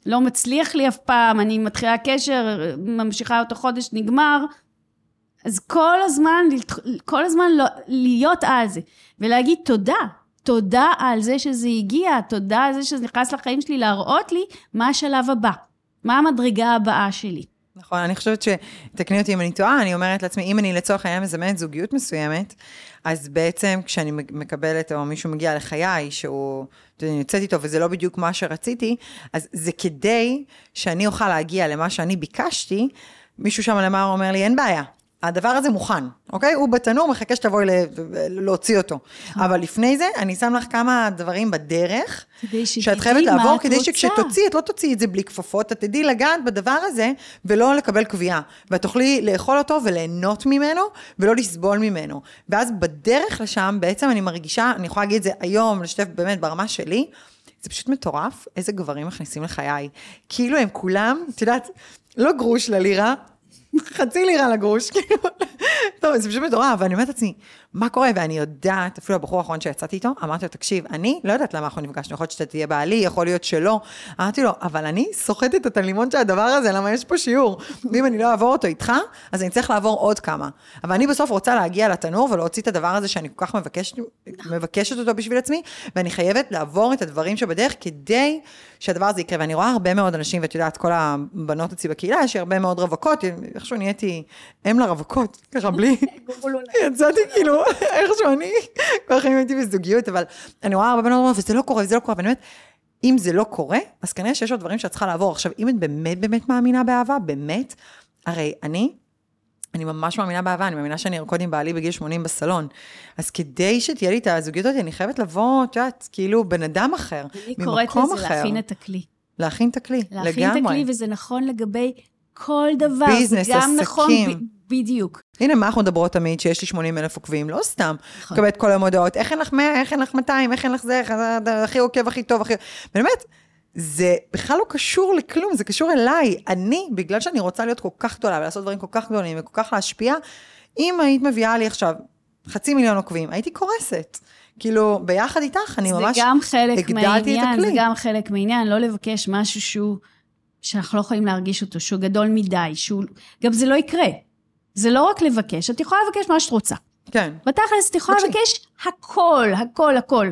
לא מצליח לי אף פעם, אני מתחילה קשר, ממשיכה אותו חודש, נגמר, אז כל הזמן, כל הזמן לא, להיות על זה, ולהגיד תודה, תודה על זה שזה הגיע, תודה על זה שזה נכנס לחיים שלי, להראות לי מה השלב הבא, מה המדרגה הבאה שלי. נכון, אני חושבת ש... תקני אותי אם אני טועה, אני אומרת לעצמי, אם אני לצורך העניין מזמנת זוגיות מסוימת, אז בעצם כשאני מקבלת, או מישהו מגיע לחיי, שהוא, אני יוצאת איתו וזה לא בדיוק מה שרציתי, אז זה כדי שאני אוכל להגיע למה שאני ביקשתי, מישהו שם למעלה אומר לי, אין בעיה, הדבר הזה מוכן, אוקיי? הוא בתנור, מחכה שתבואי להוציא אותו. אבל לפני זה, אני שם לך כמה דברים בדרך, שאת חייבת לעבור, כדי שכשתוציאי, את לא תוציאי את זה בלי כפפות, את תדעי לגעת בדבר הזה, ולא לקבל קביעה. ואת תוכלי לאכול אותו וליהנות ממנו, ולא לסבול ממנו. ואז בדרך לשם, בעצם אני מרגישה, אני יכולה להגיד את זה היום, לשתף באמת ברמה שלי, זה פשוט מטורף איזה גברים מכניסים לחיי. כאילו הם כולם, את יודעת, לא גרוש ללירה, חצי לירה לגרוש, כאילו. טוב, זה פשוט מטורף, ואני אומרת לעצמי, מה קורה? ואני יודעת, אפילו הבחור האחרון שיצאתי איתו, אמרתי לו, תקשיב, אני לא יודעת למה אנחנו נפגשנו, יכול להיות שאתה תהיה בעלי, יכול להיות שלא. אמרתי לו, אבל אני סוחטת את הלימון של הדבר הזה, למה יש פה שיעור? ואם אני לא אעבור אותו איתך, אז אני צריך לעבור עוד כמה. אבל אני בסוף רוצה להגיע לתנור ולהוציא את הדבר הזה שאני כל כך מבקשת, מבקשת אותו בשביל עצמי, ואני חייבת לעבור את הדברים שבדרך כדי שהדבר הזה יקרה. ואני רואה הרבה מאוד אנשים, ואת יודעת, כל הבנות אצלי בקהילה, יש הרבה מאוד רווקות, איכשהו נהייתי אם לרווקות, ככה בלי, יצאתי כאילו, איכשהו אני, כל החיים הייתי בזוגיות, אבל אני רואה הרבה בנות אומרות, וזה לא קורה, וזה לא קורה, ואני אומרת, אם זה לא קורה, אז כנראה שיש עוד דברים שאת צריכה לעבור. עכשיו, אם את באמת באמת מאמינה באהבה, באמת, הרי אני, אני ממש מאמינה באהבה, אני מאמינה שאני ארקוד עם בעלי בגיל 80 בסלון. אז כדי שתהיה לי את הזוגיות הזאת, אני חייבת לבוא, את יודעת, כאילו בן אדם אחר, ממקום אחר. אני קוראת לזה להכין את הכלי. להכין את הכלי, לגמרי. להכין את הכלי, וזה נכון לגבי כל דבר. ביזנס, עסקים. נכון, בדיוק. הנה, מה אנחנו מדברות תמיד? שיש לי 80 אלף עוקבים, לא סתם. נכון. מקבלת כל המודעות, איך אין לך 100, איך אין לך 200, איך אין לך זה, איך הכי עוקב, הכי טוב, הכי... באמת, זה בכלל לא קשור לכלום, זה קשור אליי. אני, בגלל שאני רוצה להיות כל כך גדולה ולעשות דברים כל כך גדולים וכל כך להשפיע, אם היית מביאה לי עכשיו חצי מיליון עוקבים, הייתי קורסת. כאילו, ביחד איתך, אני ממש הגדלתי את הכלי. זה גם חלק מהעניין, לא לבקש משהו שהוא, שאנחנו לא יכולים להרגיש אותו, שהוא גדול מדי, שהוא, גם זה לא יקרה. זה לא רק לבקש, את יכולה לבקש מה שאת רוצה. כן. בתכלס, את יכולה לבקש הכל, הכל, הכל.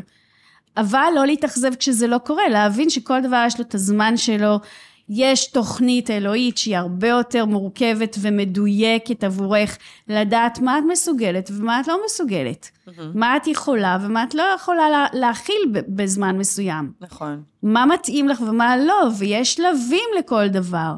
אבל לא להתאכזב כשזה לא קורה, להבין שכל דבר יש לו את הזמן שלו. יש תוכנית אלוהית שהיא הרבה יותר מורכבת ומדויקת עבורך, לדעת מה את מסוגלת ומה את לא מסוגלת. Mm-hmm. מה את יכולה ומה את לא יכולה לה, להכיל בזמן מסוים. נכון. מה מתאים לך ומה לא, ויש שלבים לכל דבר.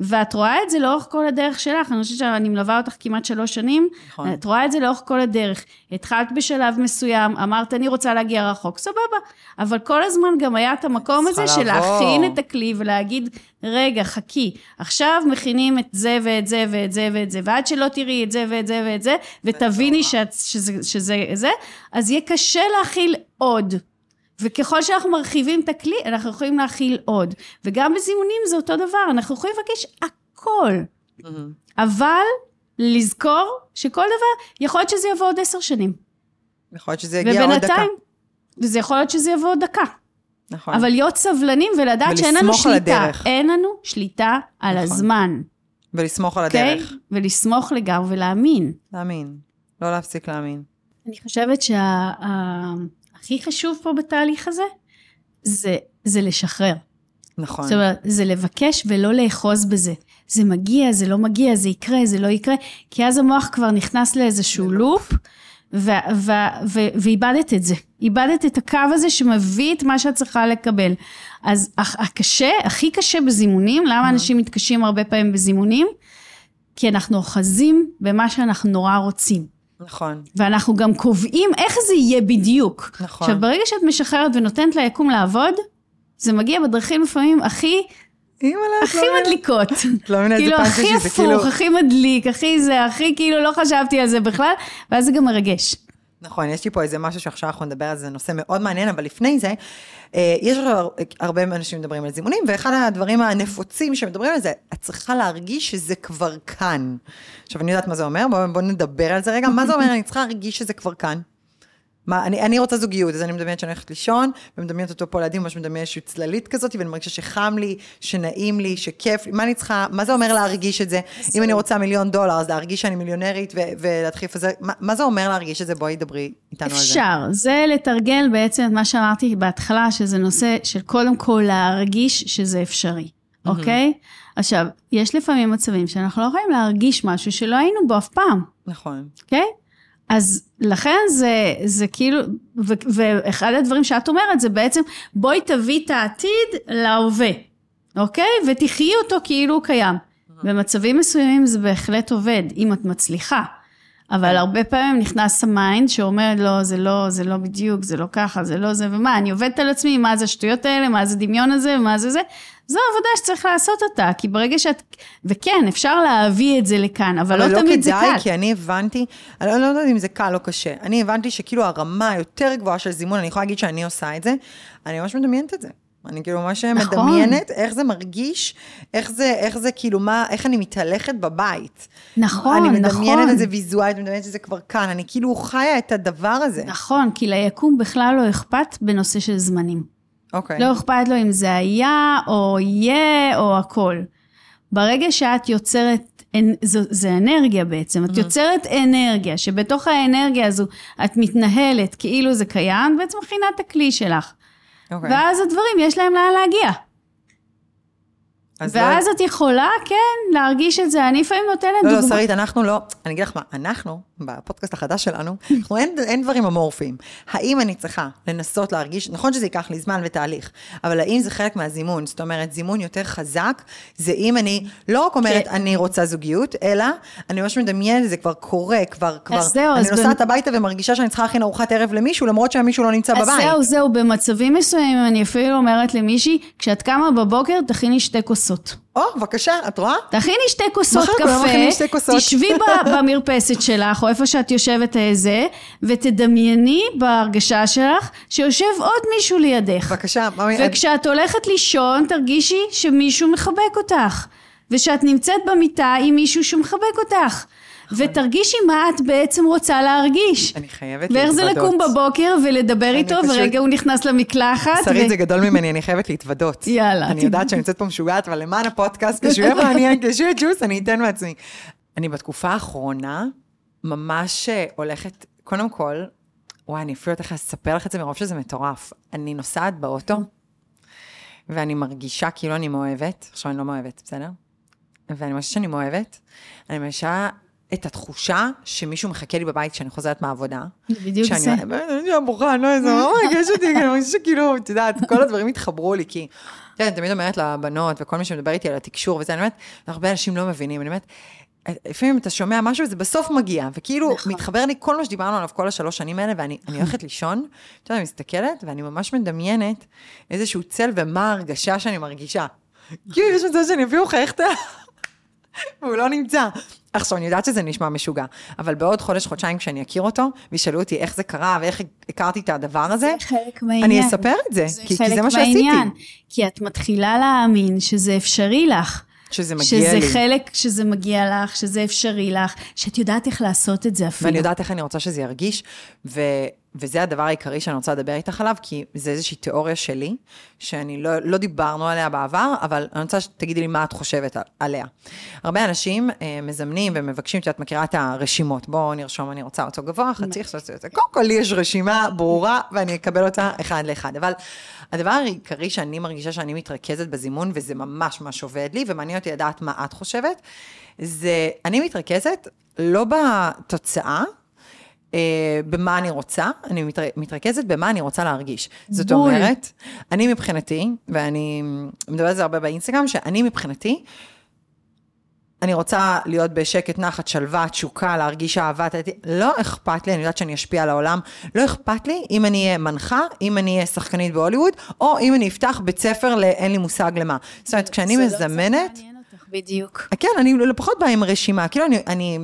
ואת רואה את זה לאורך כל הדרך שלך, אני חושבת שאני מלווה אותך כמעט שלוש שנים, נכון. את רואה את זה לאורך כל הדרך. התחלת בשלב מסוים, אמרת אני רוצה להגיע רחוק, סבבה, אבל כל הזמן גם היה את המקום הזה של להכין את הכלי ולהגיד, רגע, חכי, עכשיו מכינים את זה ואת זה ואת זה ואת זה, ועד שלא תראי את זה ואת זה ואת זה, ותביני שאת, שזה, שזה זה, אז יהיה קשה להכיל עוד. וככל שאנחנו מרחיבים את הכלי, אנחנו יכולים להכיל עוד. וגם בזימונים זה אותו דבר, אנחנו יכולים לבקש הכל. Mm-hmm. אבל לזכור שכל דבר, יכול להיות שזה יבוא עוד עשר שנים. יכול להיות שזה יגיע עוד דקה. וזה יכול להיות שזה יבוא עוד דקה. נכון. אבל להיות סבלנים ולדעת שאין לנו שליטה. הדרך. אין לנו שליטה על נכון. הזמן. ולסמוך על אוקיי? הדרך. Okay? ולסמוך לגמרי ולהאמין. להאמין. לא להפסיק להאמין. אני חושבת שה... הכי חשוב פה בתהליך הזה, זה, זה לשחרר. נכון. זאת אומרת, זה לבקש ולא לאחוז בזה. זה מגיע, זה לא מגיע, זה יקרה, זה לא יקרה, כי אז המוח כבר נכנס לאיזשהו לופ, ואיבדת את זה. איבדת את הקו הזה שמביא את מה שאת צריכה לקבל. אז הקשה, הכי קשה בזימונים, למה mm-hmm. אנשים מתקשים הרבה פעמים בזימונים? כי אנחנו אוחזים במה שאנחנו נורא רוצים. נכון. ואנחנו גם קובעים איך זה יהיה בדיוק. נכון. עכשיו, ברגע שאת משחררת ונותנת ליקום לעבוד, זה מגיע בדרכים לפעמים הכי... הכי לא מדליקות. את לא מבינה איזה כאילו, פאנצ'ה שזה כאילו... הכי הפוך, הכי מדליק, הכי זה, הכי כאילו לא חשבתי על זה בכלל, ואז זה גם מרגש. נכון, יש לי פה איזה משהו שעכשיו אנחנו נדבר על זה, נושא מאוד מעניין, אבל לפני זה, יש הרבה אנשים מדברים על זימונים, ואחד הדברים הנפוצים שמדברים על זה, את צריכה להרגיש שזה כבר כאן. עכשיו, אני יודעת מה זה אומר, בואו בוא נדבר על זה רגע, מה זה אומר, אני צריכה להרגיש שזה כבר כאן. מה, אני, אני רוצה זוגיות, אז אני מדמיינת שאני הולכת לישון, ומדמיינת אותו פה לידי, ממש מדמיינת איזושהי צללית כזאת, ואני מרגישה שחם לי, שנעים לי, שכיף לי, מה אני צריכה, מה זה אומר להרגיש את זה? אם אני רוצה מיליון דולר, אז להרגיש שאני מיליונרית ו- ולהתחיל לפזר, מה, מה זה אומר להרגיש את זה? בואי דברי איתנו על זה. אפשר, זה לתרגל בעצם את מה שאמרתי בהתחלה, שזה נושא של קודם כל להרגיש שזה אפשרי, אוקיי? עכשיו, יש לפעמים מצבים שאנחנו לא יכולים להרגיש משהו שלא היינו בו אף פעם. נכון. אוקיי? אז לכן זה, זה כאילו, ו, ואחד הדברים שאת אומרת זה בעצם, בואי תביא את העתיד להווה, אוקיי? ותחיי אותו כאילו הוא קיים. במצבים מסוימים זה בהחלט עובד, אם את מצליחה. אבל הרבה פעמים נכנס ה mind שאומר, לא, זה לא, זה לא בדיוק, זה לא ככה, זה לא זה, ומה, אני עובדת על עצמי, מה זה השטויות האלה, מה זה דמיון הזה, מה זה זה. זו עבודה שצריך לעשות אותה, כי ברגע שאת... וכן, אפשר להביא את זה לכאן, אבל, אבל לא, לא תמיד זה קל. אבל לא כדאי, כי אני הבנתי, אני לא יודעת אם זה קל או קשה, אני הבנתי שכאילו הרמה היותר גבוהה של זימון, אני יכולה להגיד שאני עושה את זה, אני ממש מדמיינת את זה. אני כאילו ממש נכון. מדמיינת איך זה מרגיש, איך זה, איך זה כאילו, מה, איך אני מתהלכת בבית. נכון, אני נכון. מדמיינת את זה ויזואלית, מדמיינת את זה כבר כאן, אני כאילו חיה את הדבר הזה. נכון, כי ליקום בכלל לא אכפת בנושא של זמנים. אוקיי. לא אכפת לו אם זה היה, או יהיה, או הכל. ברגע שאת יוצרת, זו, זה אנרגיה בעצם, את יוצרת אנרגיה, שבתוך האנרגיה הזו את מתנהלת כאילו זה קיים, בעצם מכינה את הכלי שלך. אוקיי. ואז הדברים, יש להם לאן להגיע. לא- ואז את יכולה, כן, להרגיש את זה. אני לפעמים נותנת לא, לא, דוגמה. שרית, אנחנו לא, אני אגיד לך מה, אנחנו, בפודקאסט החדש שלנו, אנחנו אין, אין דברים אמורפיים. האם אני צריכה לנסות להרגיש, נכון שזה ייקח לי זמן ותהליך, אבל האם זה חלק מהזימון? זאת אומרת, זימון יותר חזק, זה אם אני לא רק אומרת, כן. אני רוצה זוגיות, אלא אני ממש מדמיינת, זה כבר קורה, כבר, כבר, זהו, אני אז נוסעת במ- הביתה ומרגישה שאני צריכה להכין ארוחת ערב למישהו, למרות שהמישהו לא נמצא אז בבית. זהו, זהו, במצבים מסוימים אני אפילו אומרת למישהי, כשאת קמה בבוקר, תכיני שתי כוסות. או, בבקשה, את רואה? תכיני שתי כוסות מכינים שתי קפה, כוסות. תשבי במרפסת שלך, או איפה שאת יושבת איזה, ותדמייני בהרגשה שלך שיושב עוד מישהו לידך. בבקשה, וכשאת הולכת לישון, תרגישי שמישהו מחבק אותך. ושאת נמצאת במיטה עם מישהו שמחבק אותך. ותרגישי מה את בעצם רוצה להרגיש. אני חייבת ואיך זה להתוודות. לקום בבוקר ולדבר איתו, פשוט- ורגע הוא נכנס למקלחת. שרית, ו- זה גדול ממני, אני חייבת להתוודות. יאללה, אני יודעת שאני יוצאת פה משוגעת, אבל למען הפודקאסט, כשהוא יהיה מעניין, כשהוא יהיה ג'וס, אני אתן מעצמי. אני בתקופה האחרונה ממש אה, הולכת, קודם כל, וואי, אני אפילו לא יודעת איך לספר לך את זה מרוב שזה מטורף. אני נוסעת באוטו, ואני מרגישה כאילו אני מאוהבת, עכשיו אני לא מאוהבת, בסדר? ואני מרגישה שאני מאוהבת, אני מרגישה את התחושה שמישהו מחכה לי בבית כשאני חוזרת מהעבודה. בדיוק שאני זה. אומרת, אני לא איזה, מה מרגש אותי, אני מרגישה שכאילו, את יודעת, כל הדברים התחברו לי, כי, כן, אני תמיד אומרת לבנות, וכל מי שמדבר איתי על התקשור וזה, אני אומרת, הרבה אנשים לא מבינים, אני אומרת, לפעמים אתה שומע משהו וזה בסוף מגיע, וכאילו נכון. מתחבר לי כל מה שדיברנו עליו כל השלוש שנים האלה, ואני אני הולכת לישון, את יודעת, אני מסתכלת, ואני ממש מדמיינת איזשהו צל ומה ההרגשה שאני מרגישה. כאילו, יש מצב שאני אפילו חייכת, והוא לא נמצא. עכשיו, אני יודעת שזה נשמע משוגע, אבל בעוד חודש, חודשיים, כשאני אכיר אותו, וישאלו אותי איך זה קרה ואיך הכרתי את הדבר הזה, זה חלק מהעניין. אני אספר את זה, זה כי, כי זה מה שעשיתי. מהעניין. כי את מתחילה להאמין שזה אפשרי לך. שזה מגיע שזה לי. חלק, שזה מגיע לך, שזה אפשרי לך, שאת יודעת איך לעשות את זה אפילו. ואני יודעת איך אני רוצה שזה ירגיש, ו, וזה הדבר העיקרי שאני רוצה לדבר איתך עליו, כי זה איזושהי תיאוריה שלי, שאני לא, לא דיברנו עליה בעבר, אבל אני רוצה שתגידי לי מה את חושבת על- עליה. הרבה אנשים אה, מזמנים ומבקשים, את מכירה את הרשימות, בואו נרשום, אני רוצה אותו גבוה, חצי, חצי, חצי, קודם כל לי יש רשימה ברורה, ואני אקבל אותה אחד לאחד, אבל הדבר העיקרי שאני מרגישה שאני מתרכזת בזימון, וזה ממש ממש עובד לי, ומעניין אותי לדעת מה את חושבת, זה, אני מתרכזת לא בתוצאה, אה, במה אני רוצה, אני מתר... מתרכזת במה אני רוצה להרגיש. זאת. אומרת, אני מבחינתי, ואני מדברת על זה הרבה באינסטגרם, שאני מבחינתי, אני רוצה להיות בשקט, נחת, שלווה, תשוקה, להרגיש אהבה, לא אכפת לי, אני יודעת שאני אשפיע על העולם, לא אכפת לי אם אני אהיה מנחה, אם אני אהיה שחקנית בהוליווד, או אם אני אפתח בית ספר לאין לי מושג למה. זאת אומרת, כשאני לא מזמנת... בדיוק. כן, אני לפחות באה עם רשימה. כאילו, אני, אני,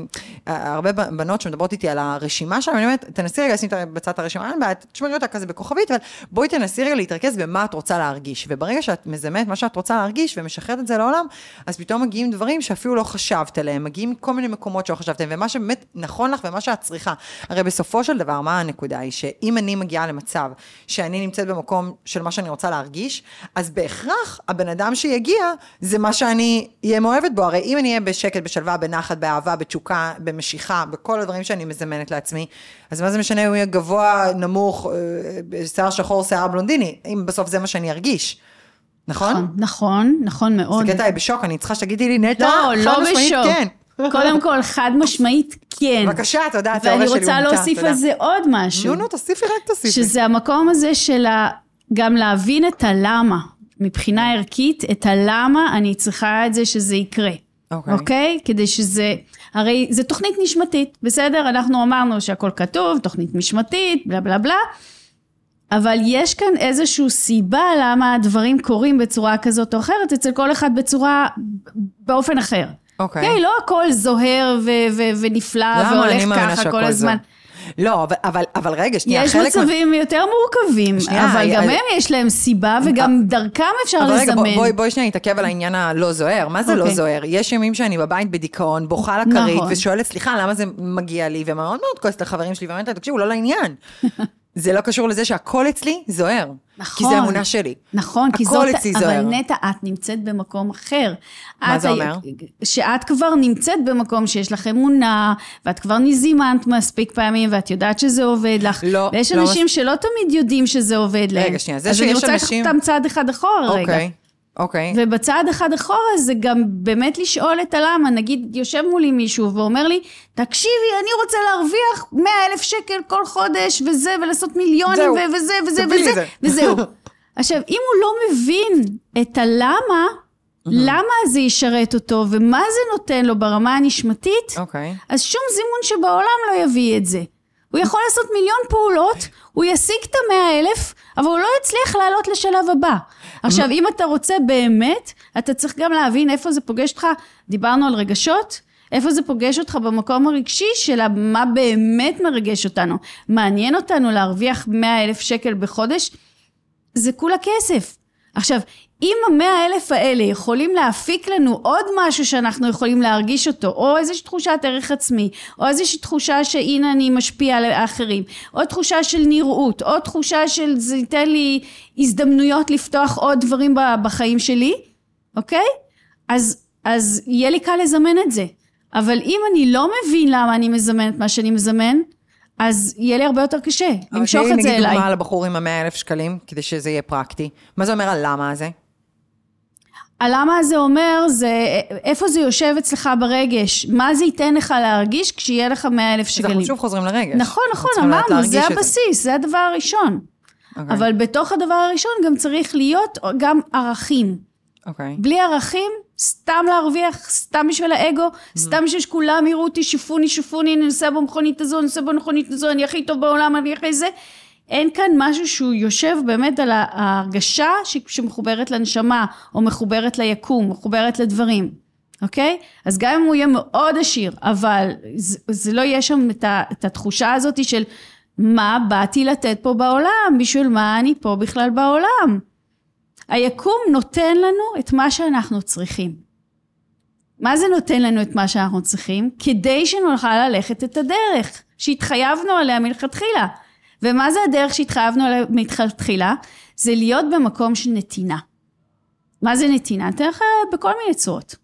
הרבה בנות שמדברות איתי על הרשימה שלהם, אני אומרת, תנסי רגע לשים בצד את הרשימה, אין בעיה, תשמרי אותה כזה בכוכבית, אבל בואי תנסי רגע להתרכז במה את רוצה להרגיש. וברגע שאת מזמנת מה שאת רוצה להרגיש ומשחררת את זה לעולם, אז פתאום מגיעים דברים שאפילו לא חשבת עליהם, מגיעים מכל מיני מקומות שלא חשבתם, ומה שבאמת נכון לך ומה שאת צריכה. הרי בסופו של דבר, מה הנקודה היא? שאם אני מגיעה למצב שאני נמצאת במקום של מה שאני רוצה להרגיש, אז בהכרח הבן אדם שיגיע, זה מה שאני מאוהבת בו. הרי אם אני אהיה בשקט, בשלווה, בנחת, באהבה, בתשוקה, במשיכה, בכל הדברים שאני מזמנת לעצמי, אז מה זה משנה אם הוא יהיה גבוה, נמוך, אה, שיער שחור, שיער בלונדיני, אם בסוף זה מה שאני ארגיש. נכון? נכון, נכון, נכון מאוד. זה קטע בשוק, אני צריכה שתגידי לי, נטע, לא, חד לא משמעית בשוק. כן. קודם כל, חד משמעית, כן. בבקשה, תודה, ואני התיאוריה שלי רוצה אומצה, להוסיף תודה. על זה עוד משהו. נו, נו, תוסיפי רק תוסיפי. שזה המקום הזה של ה... גם להבין את הלמה. מבחינה ערכית, את הלמה אני צריכה את זה שזה יקרה. אוקיי. אוקיי? כדי שזה... הרי זה תוכנית נשמתית, בסדר? אנחנו אמרנו שהכל כתוב, תוכנית נשמתית, בלה בלה בלה. אבל יש כאן איזושהי סיבה למה הדברים קורים בצורה כזאת או אחרת, אצל כל אחד בצורה, באופן אחר. אוקיי. אוקיי, לא הכל זוהר ו- ו- ונפלא למה? אני והולך מאמינה ככה שהכל כל הזמן. זוהר. לא, אבל, אבל, אבל רגע, שנייה, יש חלק... מצבים יותר מורכבים, שנייה, אבל גם אני- הם יש להם סיבה, וגם דרכם אפשר אבל רגע, לזמן. בוא- בואי, בואי שנייה נתעכב על העניין הלא זוהר. מה זה לא אוקיי. זוהר? יש ימים שאני בבית בדיכאון, בוכה לכרית, נכון. ושואלת, סליחה, למה זה מגיע לי? ומאוד מאוד כועסת לחברים שלי, ואומרת להם, תקשיבו, לא לעניין. זה לא קשור לזה שהכל אצלי זוהר. כי נכון. זה אמונה שלי. נכון, כי הכל זאת, אצלי אבל זוהר. נטע, את נמצאת במקום אחר. מה זה אומר? שאת כבר נמצאת במקום שיש לך אמונה, ואת כבר נזימנת מספיק פעמים, ואת יודעת שזה עובד לך. לא, ויש לא אנשים שלא תמיד יודעים שזה עובד להם. רגע, שנייה, זה אז אני שיש רוצה אנשים- לקחת אותם צעד אחד אחורה רגע. אוקיי, אוקיי. ובצעד אחד אחורה זה גם באמת לשאול את הלמה. נגיד, יושב מולי מישהו ואומר לי, תקשיבי, אני רוצה להרוויח 100 אלף שקל כל חודש, וזה, ולעשות מיליונים, זהו. ו- וזה, וזה, וזה, זה. וזהו. עכשיו, אם הוא לא מבין את הלמה, למה זה ישרת אותו, ומה זה נותן לו ברמה הנשמתית, אוקיי. אז שום זימון שבעולם לא יביא את זה. הוא יכול לעשות מיליון פעולות, הוא ישיג את המאה אלף, אבל הוא לא יצליח לעלות לשלב הבא. עכשיו, אם אתה רוצה באמת, אתה צריך גם להבין איפה זה פוגש אותך, דיברנו על רגשות, איפה זה פוגש אותך במקום הרגשי של מה באמת מרגש אותנו. מעניין אותנו להרוויח מאה אלף שקל בחודש, זה כולה כסף. עכשיו, אם המאה אלף האלה יכולים להפיק לנו עוד משהו שאנחנו יכולים להרגיש אותו, או איזושהי תחושת ערך עצמי, או איזושהי תחושה שהנה אני משפיע על האחרים, או תחושה של נראות, או תחושה של זה ייתן לי הזדמנויות לפתוח עוד דברים בחיים שלי, אוקיי? אז, אז יהיה לי קל לזמן את זה. אבל אם אני לא מבין למה אני מזמן את מה שאני מזמן, אז יהיה לי הרבה יותר קשה למשוך אבל את זה תני לי אליי. דוגמה על הבחור עם המאה אלף שקלים, כדי שזה יהיה פרקטי. מה זה אומר הלמה הזה? הלמה הזה אומר זה איפה זה יושב אצלך ברגש, מה זה ייתן לך להרגיש כשיהיה לך מאה אלף אז שקלים. אנחנו שוב חוזרים לרגש. נכון, נכון, אמרנו, זה הבסיס, זה הדבר הראשון. אוקיי, אבל בתוך הדבר הראשון גם צריך להיות גם ערכים. אוקיי. בלי ערכים, סתם להרוויח, סתם בשביל האגו, סתם בשביל שכולם יראו אותי, שפוני, שפוני, אני נוסע במכונית הזו, אני נוסע במכונית הזו, אני הכי טוב בעולם, אני הכי זה. אין כאן משהו שהוא יושב באמת על ההרגשה שמחוברת לנשמה, או מחוברת ליקום, מחוברת לדברים, אוקיי? אז גם אם הוא יהיה מאוד עשיר, אבל זה, זה לא יהיה שם את, ה, את התחושה הזאת של מה באתי לתת פה בעולם, בשביל מה אני פה בכלל בעולם. היקום נותן לנו את מה שאנחנו צריכים. מה זה נותן לנו את מה שאנחנו צריכים? כדי שנוכל ללכת את הדרך שהתחייבנו עליה מלכתחילה. ומה זה הדרך שהתחייבנו עליה מלכתחילה? זה להיות במקום של נתינה. מה זה נתינה? אתה יכול בכל מיני צורות.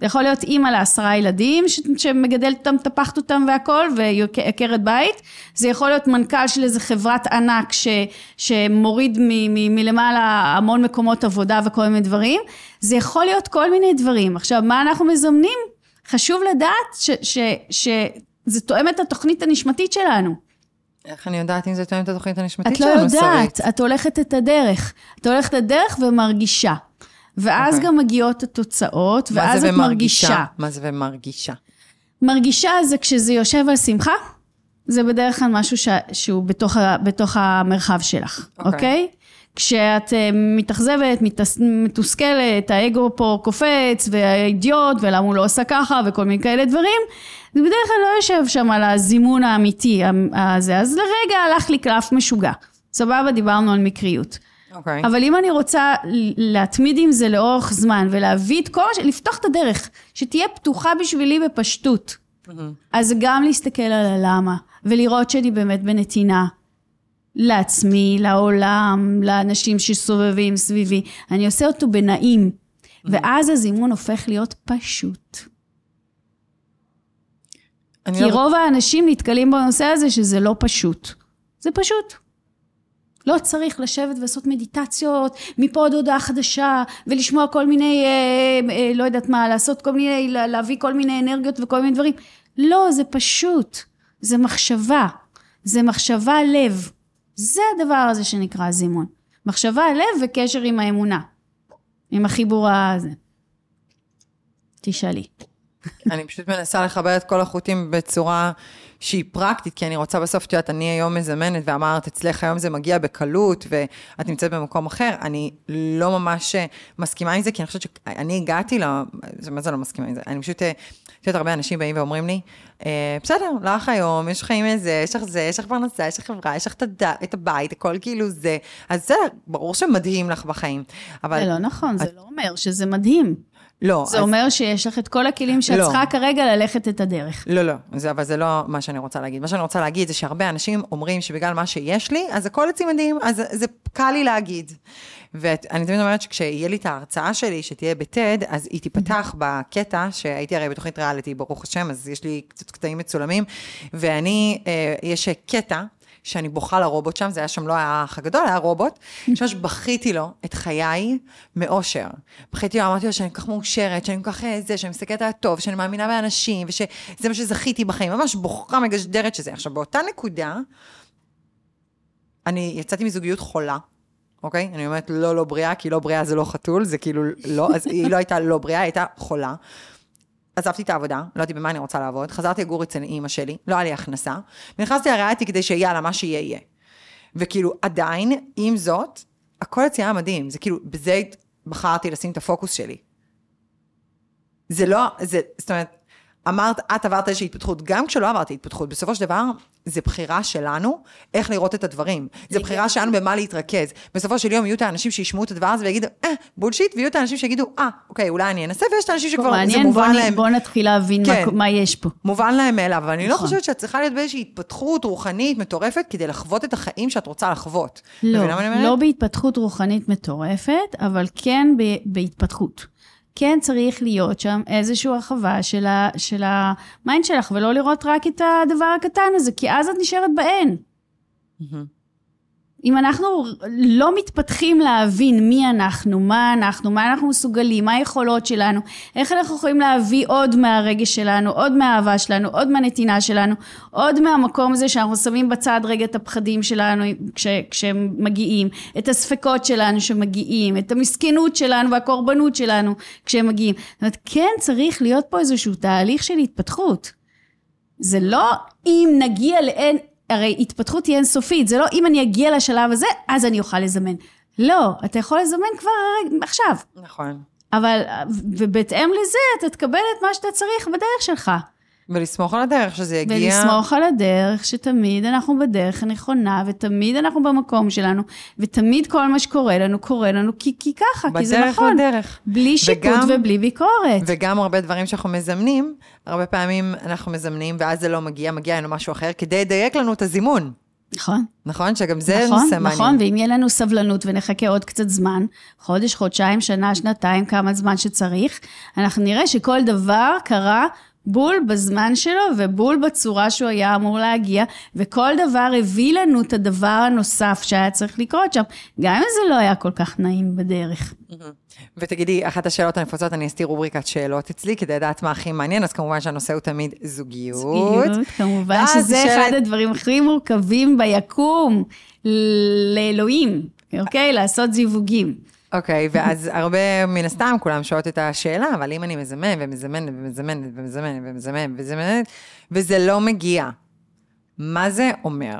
זה יכול להיות אימא לעשרה ילדים ש- שמגדלת אותם, מטפחת אותם והכל, ועקרת בית. זה יכול להיות מנכ"ל של איזה חברת ענק ש, שמוריד מ, מ, מלמעלה המון מקומות עבודה וכל מיני דברים. זה יכול להיות כל מיני דברים. עכשיו, מה אנחנו מזמנים? חשוב לדעת ש, ש, שזה תואם את התוכנית הנשמתית שלנו. איך אני יודעת אם זה תואם את התוכנית הנשמתית את לא שלנו, יודעת, שרית? את הולכת את הדרך. את הולכת את הדרך ומרגישה. ואז אוקיי. גם מגיעות התוצאות, ואז את מרגישה. מה זה ומרגישה? מרגישה זה כשזה יושב על שמחה, זה בדרך כלל משהו ש... שהוא בתוך, ה... בתוך המרחב שלך, אוקיי. אוקיי? כשאת אה, מתאכזבת. מתוסכלת, האגו פה קופץ, והאידיוט, ולמה הוא לא עושה ככה, וכל מיני כאלה דברים, זה בדרך כלל לא יושב שם על הזימון האמיתי הזה. אז לרגע הלך לי קלף משוגע. סבבה, דיברנו על מקריות. אוקיי. אבל אם אני רוצה להתמיד עם זה לאורך זמן ולהביא את כל, ש- לפתוח את הדרך, שתהיה פתוחה בשבילי בפשטות. אז גם להסתכל על הלמה, ולראות שאני באמת בנתינה. לעצמי, לעולם, לאנשים שסובבים סביבי. אני עושה אותו בנעים. ואז הזימון הופך להיות פשוט. כי לא- רוב האנשים נתקלים בנושא הזה שזה לא פשוט. זה פשוט. לא צריך לשבת ולעשות מדיטציות, מפה עוד הודעה חדשה, ולשמוע כל מיני, אה, אה, לא יודעת מה, לעשות כל מיני, לה- להביא כל מיני אנרגיות וכל מיני דברים. לא, זה פשוט. זה מחשבה. זה מחשבה לב. זה הדבר הזה שנקרא זימון. מחשבה לב וקשר עם האמונה. עם החיבור הזה. תשאלי. אני פשוט מנסה לחבר את כל החוטים בצורה שהיא פרקטית, כי אני רוצה בסוף, את יודעת, אני היום מזמנת, ואמרת, אצלך היום זה מגיע בקלות, ואת נמצאת במקום אחר, אני לא ממש אה, מסכימה עם זה, כי אני חושבת שאני הגעתי ל... מה זה לא מסכימה עם זה? אני פשוט, אה, את יודעת, הרבה אנשים באים ואומרים לי, אה, בסדר, לך היום, יש לך עם איזה, יש לך זה, יש לך פרנסה, יש לך חברה, יש לך את, הבית, הכל כאילו זה, אז בסדר, ברור שמדהים לך בחיים, אבל... זה לא נכון, את... זה לא אומר שזה מדהים. לא. זה אז... אומר שיש לך את כל הכלים שאת לא. צריכה כרגע ללכת את הדרך. לא, לא, זה, אבל זה לא מה שאני רוצה להגיד. מה שאני רוצה להגיד זה שהרבה אנשים אומרים שבגלל מה שיש לי, אז הכל אצלי מדהים, אז זה קל לי להגיד. ואני תמיד אומרת שכשיהיה לי את ההרצאה שלי, שתהיה בטד, אז היא תיפתח בקטע, שהייתי הרי בתוכנית ריאליטי, ברוך השם, אז יש לי קצת קטעים מצולמים, ואני, אה, יש קטע, שאני בוכה לרובוט שם, זה היה שם לא היה האח הגדול, היה רובוט, שממש בכיתי לו את חיי מאושר. בכיתי לו, אמרתי לו שאני כל כך מאושרת, שאני כל כך אה, זה, שאני מסתכלת על הטוב, שאני מאמינה באנשים, ושזה מה שזכיתי בחיים, ממש בוכה מגשדרת שזה. עכשיו, באותה נקודה, אני יצאתי מזוגיות חולה. אוקיי? אני אומרת לא לא בריאה, כי לא בריאה זה לא חתול, זה כאילו לא, אז היא לא הייתה לא בריאה, היא הייתה חולה. עזבתי את העבודה, לא ידעתי במה אני רוצה לעבוד, חזרתי לגור אצל אימא שלי, לא היה לי הכנסה, ונכנסתי לריאליטי כדי שיאללה, מה שיהיה יהיה. וכאילו, עדיין, עם זאת, הכל אצלי היה מדהים, זה כאילו, בזה בחרתי לשים את הפוקוס שלי. זה לא, זה, זאת אומרת, אמרת, את עברת איזושהי התפתחות, גם כשלא עברתי התפתחות, בסופו של דבר, זה בחירה שלנו איך לראות את הדברים. זה בחירה שלנו במה להתרכז. בסופו של יום יהיו את האנשים שישמעו את הדבר הזה ויגידו, אה, bullshit, ויהיו את האנשים שיגידו, אה, אוקיי, אולי אני אנסה, ויש את האנשים שכבר, זה מובן להם. בוא נתחיל להבין כן, מה, מה יש פה. מובן להם מאליו, אבל אני לא נכון. חושבת שאת צריכה להיות באיזושהי התפתחות רוחנית מטורפת כדי לחוות את החיים שאת רוצה לחוות. לא, לא בהתפתחות רוחנית מטורפת, אבל כן בהתפתחות. כן צריך להיות שם איזושהי הרחבה של, ה, של ה mind שלך, ולא לראות רק את הדבר הקטן הזה, כי אז את נשארת באין. Mm-hmm. אם אנחנו לא מתפתחים להבין מי אנחנו, מה אנחנו, מה אנחנו מסוגלים, מה היכולות שלנו, איך אנחנו יכולים להביא עוד מהרגש שלנו, עוד מהאהבה שלנו, עוד מהנתינה שלנו, עוד מהמקום הזה שאנחנו שמים בצד רגע את הפחדים שלנו כש, כשהם מגיעים, את הספקות שלנו שמגיעים, את המסכנות שלנו והקורבנות שלנו כשהם מגיעים. זאת אומרת, כן צריך להיות פה איזשהו תהליך של התפתחות. זה לא אם נגיע לאין, הרי התפתחות היא אינסופית, זה לא אם אני אגיע לשלב הזה, אז אני אוכל לזמן. לא, אתה יכול לזמן כבר עכשיו. נכון. אבל, ובהתאם לזה, אתה תקבל את מה שאתה צריך בדרך שלך. ולסמוך על הדרך שזה יגיע. ולסמוך על הדרך שתמיד אנחנו בדרך הנכונה, ותמיד אנחנו במקום שלנו, ותמיד כל מה שקורה לנו, קורה לנו כי, כי ככה, כי זה נכון. בדרך לדרך. בלי שיפוט וגם, ובלי ביקורת. וגם הרבה דברים שאנחנו מזמנים, הרבה פעמים אנחנו מזמנים, ואז זה לא מגיע, מגיע לנו משהו אחר, כדי לדייק לנו את הזימון. נכון. נכון? שגם זה נכון, נושא מעניין. נכון, ואם יהיה לנו סבלנות ונחכה עוד קצת זמן, חודש, חודשיים, שנה, שנתיים, כמה זמן שצריך, אנחנו נראה שכל דבר קרה בול בזמן שלו ובול בצורה שהוא היה אמור להגיע, וכל דבר הביא לנו את הדבר הנוסף שהיה צריך לקרות שם, גם אם זה לא היה כל כך נעים בדרך. ותגידי, אחת השאלות הנפוצות, אני אסתיר רובריקת שאלות אצלי, כדי לדעת מה הכי מעניין, אז כמובן שהנושא הוא תמיד זוגיות. זוגיות, כמובן שזה שאל... אחד הדברים הכי מורכבים ביקום, לאלוהים, אוקיי? לעשות זיווגים. אוקיי, okay, ואז הרבה, מן הסתם, כולם שואלות את השאלה, אבל אם אני מזמן ומזמנת ומזמנת ומזמנת ומזמנת ומזמנת, וזה לא מגיע, מה זה אומר?